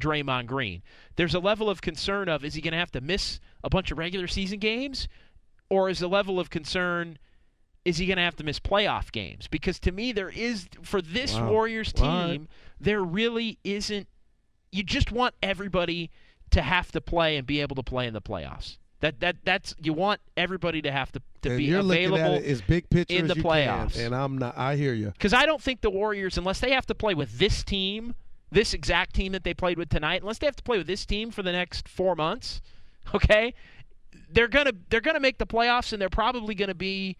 Draymond Green. There's a level of concern of is he going to have to miss a bunch of regular season games, or is the level of concern is he going to have to miss playoff games? Because to me, there is for this Wow. Warriors team, there really isn't. You just want everybody to have to play and be able to play in the playoffs. That that that's you want everybody to have to, to and be you're available looking at it as big picture in the playoffs. can, and I'm not. I hear you. because I don't think the Warriors, unless they have to play with this team, this exact team that they played with tonight, unless they have to play with this team for the next four months, okay, they're gonna they're gonna make the playoffs, and they're probably gonna be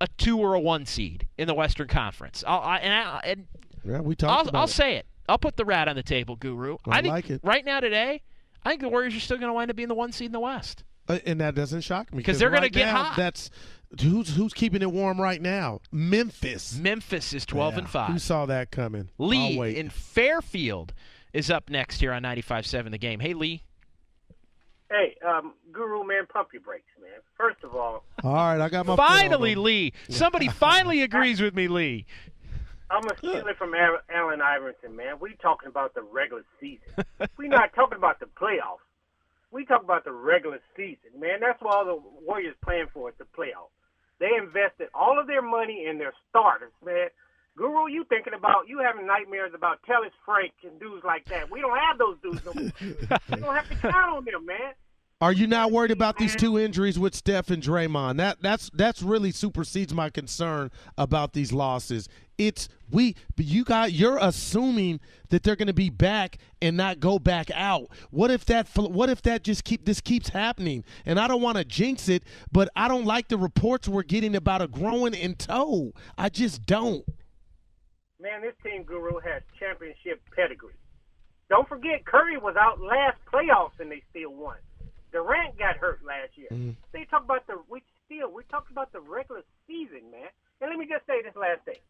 a two or a one seed in the Western Conference. I'll, I, and I, and Yeah, we talked I'll, about I'll it. say it. I'll put the rat on the table, Guru. I think like it. right now today. I think the Warriors are still going to wind up being the one seed in the West. Uh, and that doesn't shock me because they're gonna get now, hot. That's who's who's keeping it warm right now. Memphis. Memphis is 12 Yeah, and 5. Who saw that coming? Lee I'll in Fairfield is up next here on 95.7 The Game. Hey, Lee. Hey, um, Guru, man, pump your brakes, man. First of all, All right, I got my foot on Finally. Lee. Somebody finally agrees with me, Lee. I'm gonna steal it from Allen Iverson, man. We talking about the regular season. we not talking about the playoffs. We talk about the regular season, man. That's what all the Warriors playing for is the playoffs. They invested all of their money in their starters, man. Guru, you thinking about you having nightmares about Tellis Frank and dudes like that. We don't have those dudes no more. we don't have to count on them, man. Are you not worried about these mm-hmm. two injuries with Steph and Draymond? That that's that's really supersedes my concern about these losses. It's we you got you're assuming that they're going to be back and not go back out. What if that what if that just keep this keeps happening? And I don't want to jinx it, but I don't like the reports we're getting about a growing in toe. I just don't. Man, this team guru has championship pedigree. Don't forget Curry was out last playoffs and they still won. Durant got hurt last year. Mm-hmm. They talk about the we still we talked about the regular season, man. And let me just say this last thing.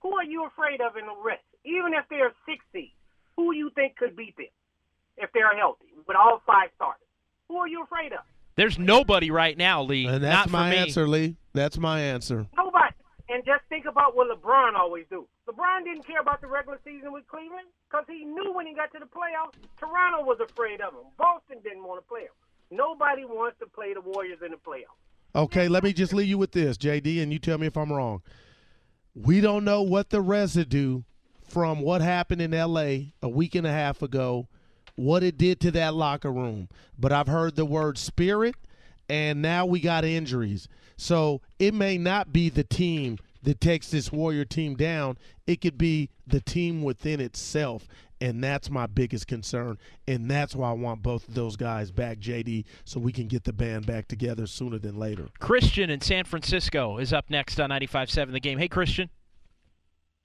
Who are you afraid of in the rest? Even if they're six seed, who you think could beat them if they're healthy with all five starters? Who are you afraid of? There's nobody right now, Lee. And that's not my for me. answer, Lee. That's my answer. Nobody. And just think about what LeBron always do. LeBron didn't care about the regular season with Cleveland because he knew when he got to the playoffs, Toronto was afraid of him. Boston didn't want to play him. Nobody wants to play the Warriors in the playoffs. Okay, let me just leave you with this, JD, and you tell me if I'm wrong. We don't know what the residue from what happened in LA a week and a half ago, what it did to that locker room. But I've heard the word spirit, and now we got injuries. So it may not be the team that takes this Warrior team down, it could be the team within itself. And that's my biggest concern. And that's why I want both of those guys back, JD, so we can get the band back together sooner than later. Christian in San Francisco is up next on 95.7 The Game. Hey, Christian.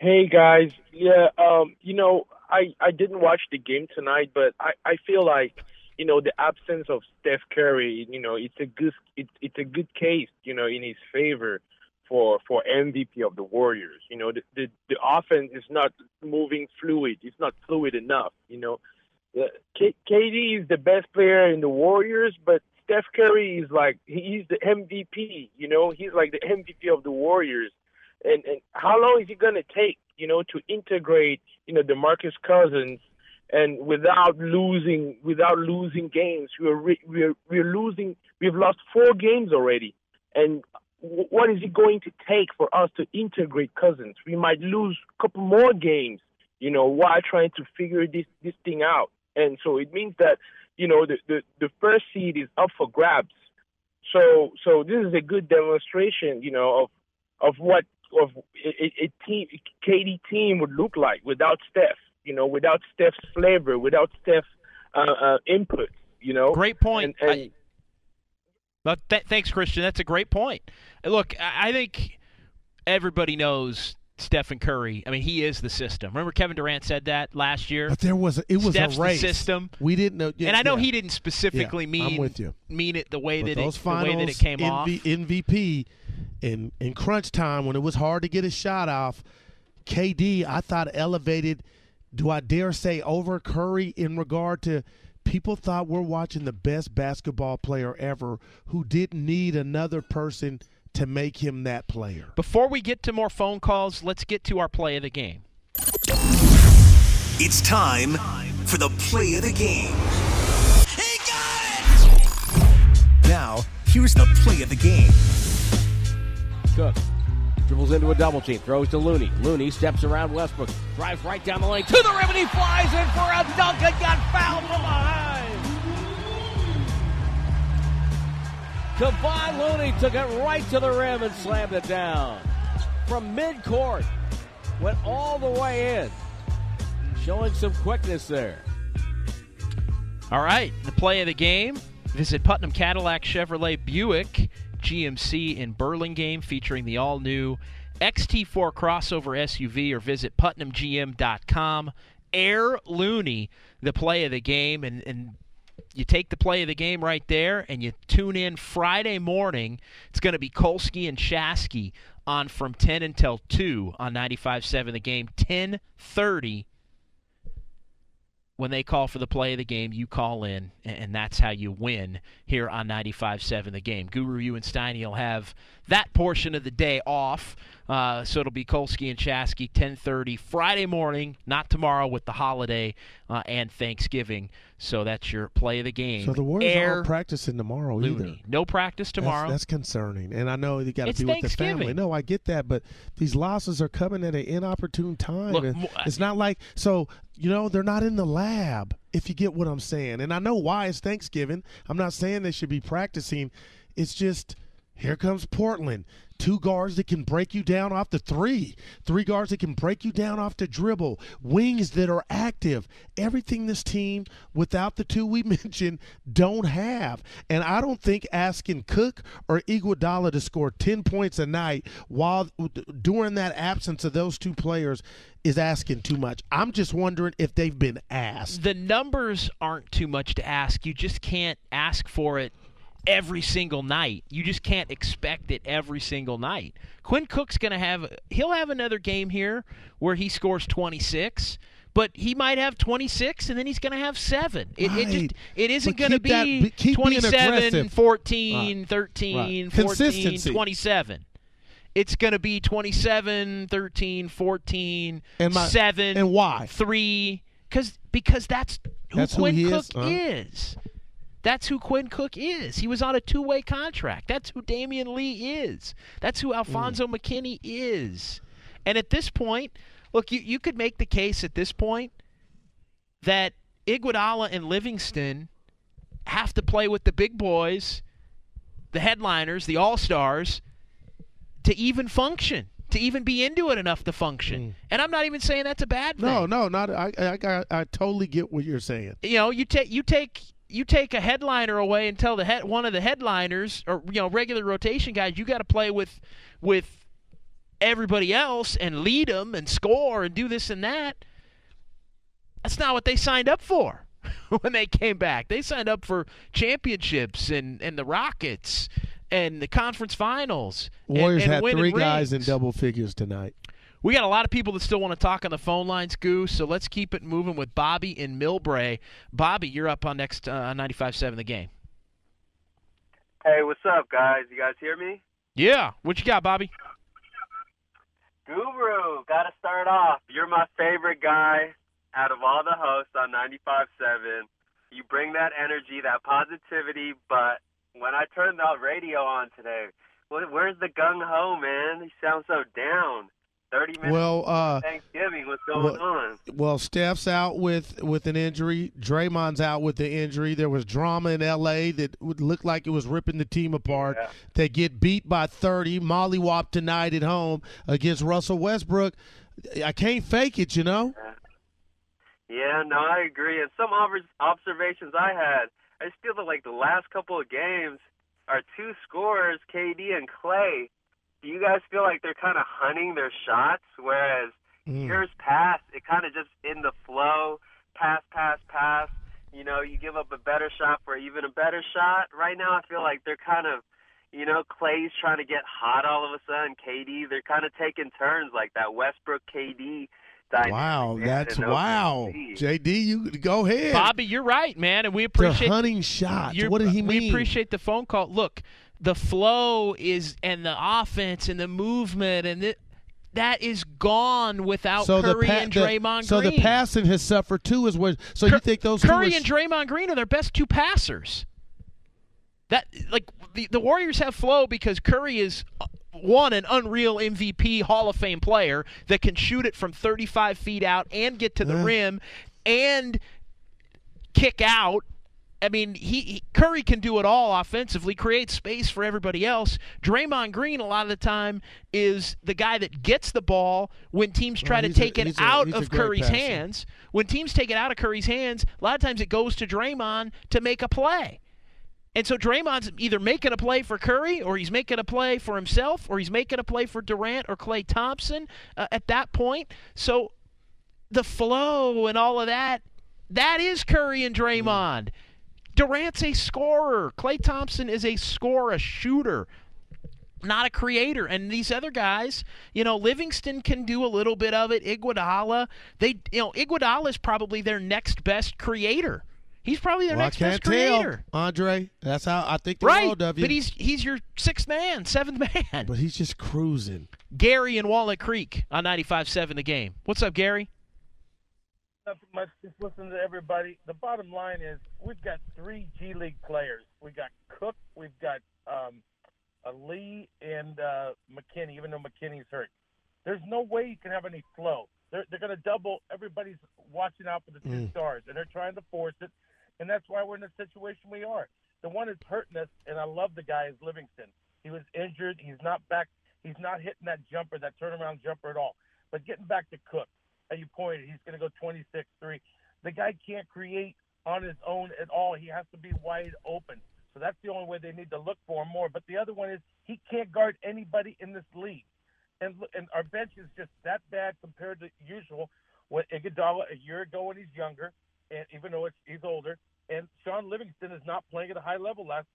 Hey guys, yeah, um, you know, I I didn't watch the game tonight, but I I feel like you know the absence of Steph Curry, you know, it's a good it, it's a good case, you know, in his favor for for MVP of the Warriors. You know, the the, the offense is not moving fluid. It's not fluid enough. You know, the, K, KD is the best player in the Warriors, but Steph Curry is like he's the MVP. You know, he's like the MVP of the Warriors. And and how long is it to take? You know, to integrate you know DeMarcus Cousins and without losing without losing games we're we're we're losing we've lost four games already and what is it going to take for us to integrate Cousins? We might lose a couple more games, you know, while trying to figure this this thing out. And so it means that, you know, the the, the first seed is up for grabs. So so this is a good demonstration, you know, of of what of a, a team KD team would look like without Steph, you know, without Steph's flavor, without Steph's uh, uh, input, you know. Great point. And, and, I, but th- thanks, Christian. That's a great point. Look, I think everybody knows Stephen Curry. I mean, he is the system. Remember Kevin Durant said that last year. But there was it was Steph's a race. The system. We didn't know. Yeah, and I know yeah. he didn't specifically Yeah, mean I'm with you. mean it the way But that it the way that it came NV, off. MVP in in crunch time when it was hard to get a shot off, KD I thought elevated. Do I dare say over Curry in regard to people thought we're watching the best basketball player ever who didn't need another person to make him that player. Before we get to more phone calls, let's get to our play of the game. It's time for the play of the game. He got it! Now, here's the play of the game. Cook dribbles into a double team, throws to Looney. Looney steps around Westbrook, drives right down the lane to the rim, and he flies in for a dunk and got fouled from behind. Kevon Looney took it right to the rim and slammed it down. From midcourt, went all the way in, showing some quickness there. All right, the play of the game. Visit Putnam Cadillac Chevrolet Buick GMC in Burlingame featuring the all new XT4 crossover SUV or visit PutnamGM.com. Air Looney, the play of the game, and, and you take the play of the game right there and you tune in Friday morning. It's going to be Kolsky and Shasky on from 10 until 2 on 95.7 the game. 1030 when they call for the play of the game, you call in, and that's how you win here on 95.7 The Game. Guru, you and Steiny will have that portion of the day off. Uh, so it'll be Kolsky and Chasky, 10:30 Friday morning, not tomorrow with the holiday uh, and Thanksgiving. So that's your play of the game. So the Warriors Air aren't practicing tomorrow either. No practice tomorrow. That's, that's concerning, and I know you got to be with the family. No, I get that, but these losses are coming at an inopportune time. Look, it's not like so you know they're not in the lab. If you get what I'm saying, and I know why it's Thanksgiving. I'm not saying they should be practicing. It's just here comes Portland. Two guards that can break you down off the three. Three guards that can break you down off the dribble. Wings that are active. Everything this team, without the two we mentioned, don't have. And I don't think asking Cook or Iguodala to score 10 points a night while during that absence of those two players is asking too much. I'm just wondering if they've been asked. the numbers aren't too much to ask. You just can't ask for it every single night. You just can't expect it every single night. Quinn Cook's going to have he'll have another game here where he scores 26. But he might have 26, and then he's going to have seven. It, it just it isn't going to that- be be- 27, 14, Right. 13, Right. 14, Consistency. 27. It's going to be 27, 13, 14, And my- 7, and why? 3 cuz because that's who That's who Quinn is? Cook Uh-huh. is. That's who Quinn Cook is. He was on a two-way contract. That's who Damion Lee is. That's who Alfonso Mm. McKinney is. And at this point, look, you, you could make the case at this point that Iguodala and Livingston have to play with the big boys, the headliners, the all-stars, to even function, to even be into it enough to function. And I'm not even saying that's a bad thing Mm. No, no, not I. I, I, I totally get what you're saying. you know, you take you take you take a headliner away and tell the head, one of the headliners or you know regular rotation guys you got to play with with everybody else and lead them and score and do this and that. That's not what they signed up for when they came back. They signed up for championships and and the Rockets and the conference finals. Warriors and had winning three guys in double figures tonight. We got a lot of people that still want to talk on the phone lines, Goose. So let's keep it moving with Bobby in Millbrae. Bobby, you're up on next uh, on 95.7 The Game. Hey, what's up, guys? You guys hear me? Yeah, what you got, Bobby? Guru, gotta start off. You're my favorite guy out of all the hosts on 95.7. You bring that energy, that positivity, but when I turned the radio on today, where's the gung ho, man? He sounds so down. 30 minutes Well, uh, Thanksgiving, what's going well- on? Well, Steph's out with with an injury. Draymond's out with the injury. There was drama in L.A. that would look like it was ripping the team apart. They get beat by 30. Mollywop tonight at home against Russell Westbrook. I can't fake it, you know. Yeah, no, I agree. And some observations I had, I just feel that like the last couple of games, our two scorers, KD and Klay, you guys feel like they're kind of hunting their shots? Whereas Mm. years past, it kind of just in the flow, pass, pass, pass. You know, you give up a better shot for even a better shot. Right now, I feel like they're kind of, you know, Klay's trying to get hot all of a sudden. KD, they're kind of taking turns like that Westbrook KD. Wow, that's wow. JD, you go ahead. Bobby, you're right, man, and we They're appreciate hunting shots. What did he mean? We appreciate the phone call. Look, the flow is and the offense and the movement and the, that is gone without so Curry pa- and the- Draymond So Green. So the passing has suffered too. Is what? So you think those Curry two are, and Draymond Green are their best two passers. That like the, the Warriors have flow because Curry is uh, one an unreal MVP Hall of Fame player that can shoot it from 35 feet out and get to the Yeah. rim and kick out. I mean, he, he Curry can do it all offensively, create space for everybody else. Draymond Green, a lot of the time, is the guy that gets the ball when teams try Well, to he's a- take it out a of Curry's passer. hands. When teams take it out of Curry's hands, a lot of times it goes to Draymond to make a play. And so Draymond's either making a play for Curry, or he's making a play for himself, or he's making a play for Durant or Klay Thompson uh, at that point. So the flow and all of that, that is Curry and Draymond. Durant's a scorer. Klay Thompson is a scorer, a shooter, not a creator. And these other guys, you know, Livingston can do a little bit of it. Iguodala, they, you know, Iguodala is probably their next best creator. He's probably their Well, next best creator. tell, Andre. That's how I think they're Right, all W. but he's he's your sixth man, seventh man. but he's just cruising. Gary in Walnut Creek on 95.7 The Game. What's up, Gary? Nothing much. Just listen to everybody. The bottom line is we've got three G League players. We've got Cook. We've got um, uh, Lee and uh, McKinnie. Even though McKinnie's hurt, there's no way you can have any flow. They're they're going to double. Everybody's watching out for the two Mm. stars, and they're trying to force it. And that's why we're in the situation we are. The one that's hurting us, and I love the guy, is Livingston. He was injured. He's not back. He's not hitting that jumper, that turnaround jumper at all. But getting back to Cook, you pointed, he's going to go 26-3. The guy can't create on his own at all. He has to be wide open. So that's the only way they need to look for him more. But the other one is he can't guard anybody in this league. And and our bench is just that bad compared to usual. What Iguodala a year ago when he's younger, and even though he's older, and Shaun Livingston is not playing at a high level last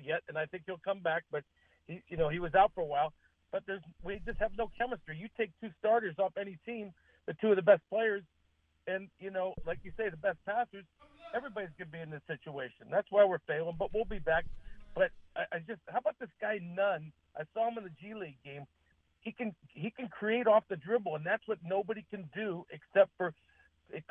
yet, and I think he'll come back. But he, you know, he was out for a while. But there's we just have no chemistry. You take two starters off any team, the two of the best players, and you know, like you say, the best passers. Everybody's gonna be in this situation. That's why we're failing. But we'll be back. But I, I just, how about this guy Nunn? I saw him in the G League game. He can he can create off the dribble, and that's what nobody can do except for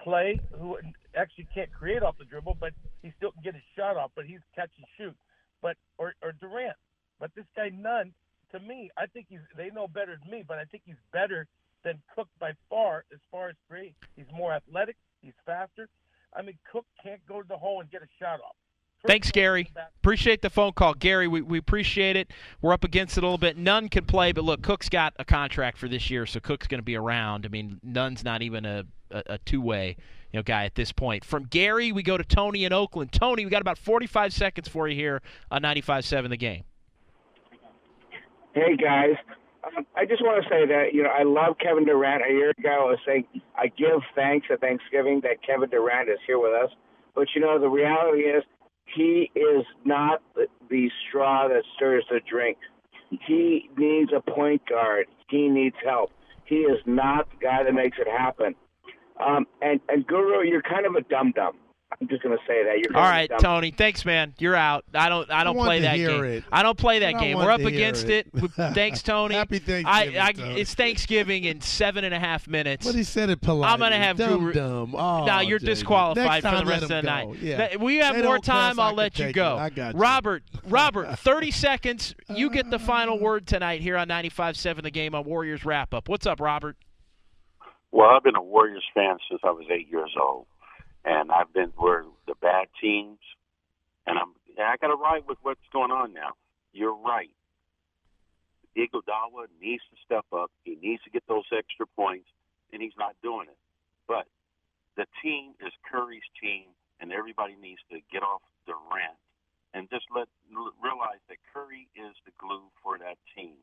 Klay, who actually can't create off the dribble, but he still can get his shot off. But he's catch and shoot. But or, or Durant. But this guy Nunn, to me, I think he's. They know better than me, but I think he's better than Cook by far as far as create. He's more athletic. He's faster. I mean, Cook can't go to the hole and get a shot off. Thanks, Gary. Appreciate the phone call. Gary, we, we appreciate it. We're up against it a little bit. Nunn can play, but look, Cook's got a contract for this year, so Cook's going to be around. I mean, Nunn's not even a, a, a two way you know, guy at this point. From Gary, we go to Tony in Oakland. Tony, we got about 45 seconds for you here on 95 7 The Game. Hey guys, um, I just want to say that you know I love Kevin Durant. A year ago, I was saying I give thanks at Thanksgiving that Kevin Durant is here with us. But you know the reality is he is not the, the straw that stirs the drink. He needs a point guard. He needs help. He is not the guy that makes it happen. Um, and and Guru, you're kind of a dum dum. I'm just gonna say that you're. All kind right, of Tony. Thanks, man. You're out. I don't. I don't want play that game. it. I don't play that I game. We're up against it. it. Thanks, Tony. Happy Thanksgiving, I, I, Tony. It's Thanksgiving in seven and a half minutes. But he said it politely. I'm gonna have dumb, Guru. dumb. Oh, no, you're JD. disqualified for the rest of the him night. Yeah. We have They more don't cuss, time. I I'll let you go. it. I got you. Robert, Robert, 30 seconds. You get the final word tonight here on 95.7 The Game on Warriors Wrap Up. What's up, Robert? Well, I've been a Warriors fan since I was eight years old, and I've been where the bad teams, and I'm I got to ride with what's going on now. You're right. Iguodala needs to step up. He needs to get those extra points, and he's not doing it. But the team is Curry's team, and everybody needs to get off Durant and just let realize that Curry is the glue for that team.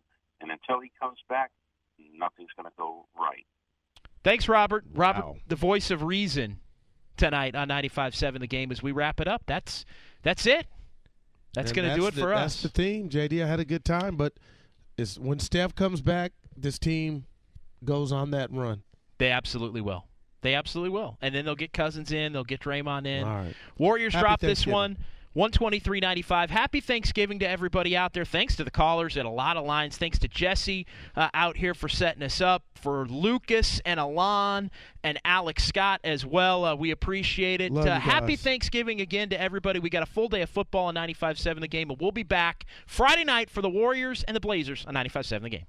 And until he comes back, nothing's going to go right. Thanks, Robert. Robert, the voice of reason tonight on 95.7 The Game as we wrap it up. That's that's it. That's going to do it the- for That's us. That's the theme, JD. I had a good time, but it's when Steph comes back, this team goes on that run. They absolutely will. They absolutely will. And then they'll get Cousins in. They'll get Draymond in. All right. Warriors Happy drop this one. 123.95. Happy Thanksgiving to everybody out there. Thanks to the callers and a lot of lines. Thanks to Jesse uh, out here for setting us up. For Lucas and Alon and Alex Scott as well. Uh, we appreciate it. Uh, happy. Thanksgiving again to everybody. We got a full day of football on 95.7 The Game, and we'll be back Friday night for the Warriors and the Blazers on 95.7 The Game.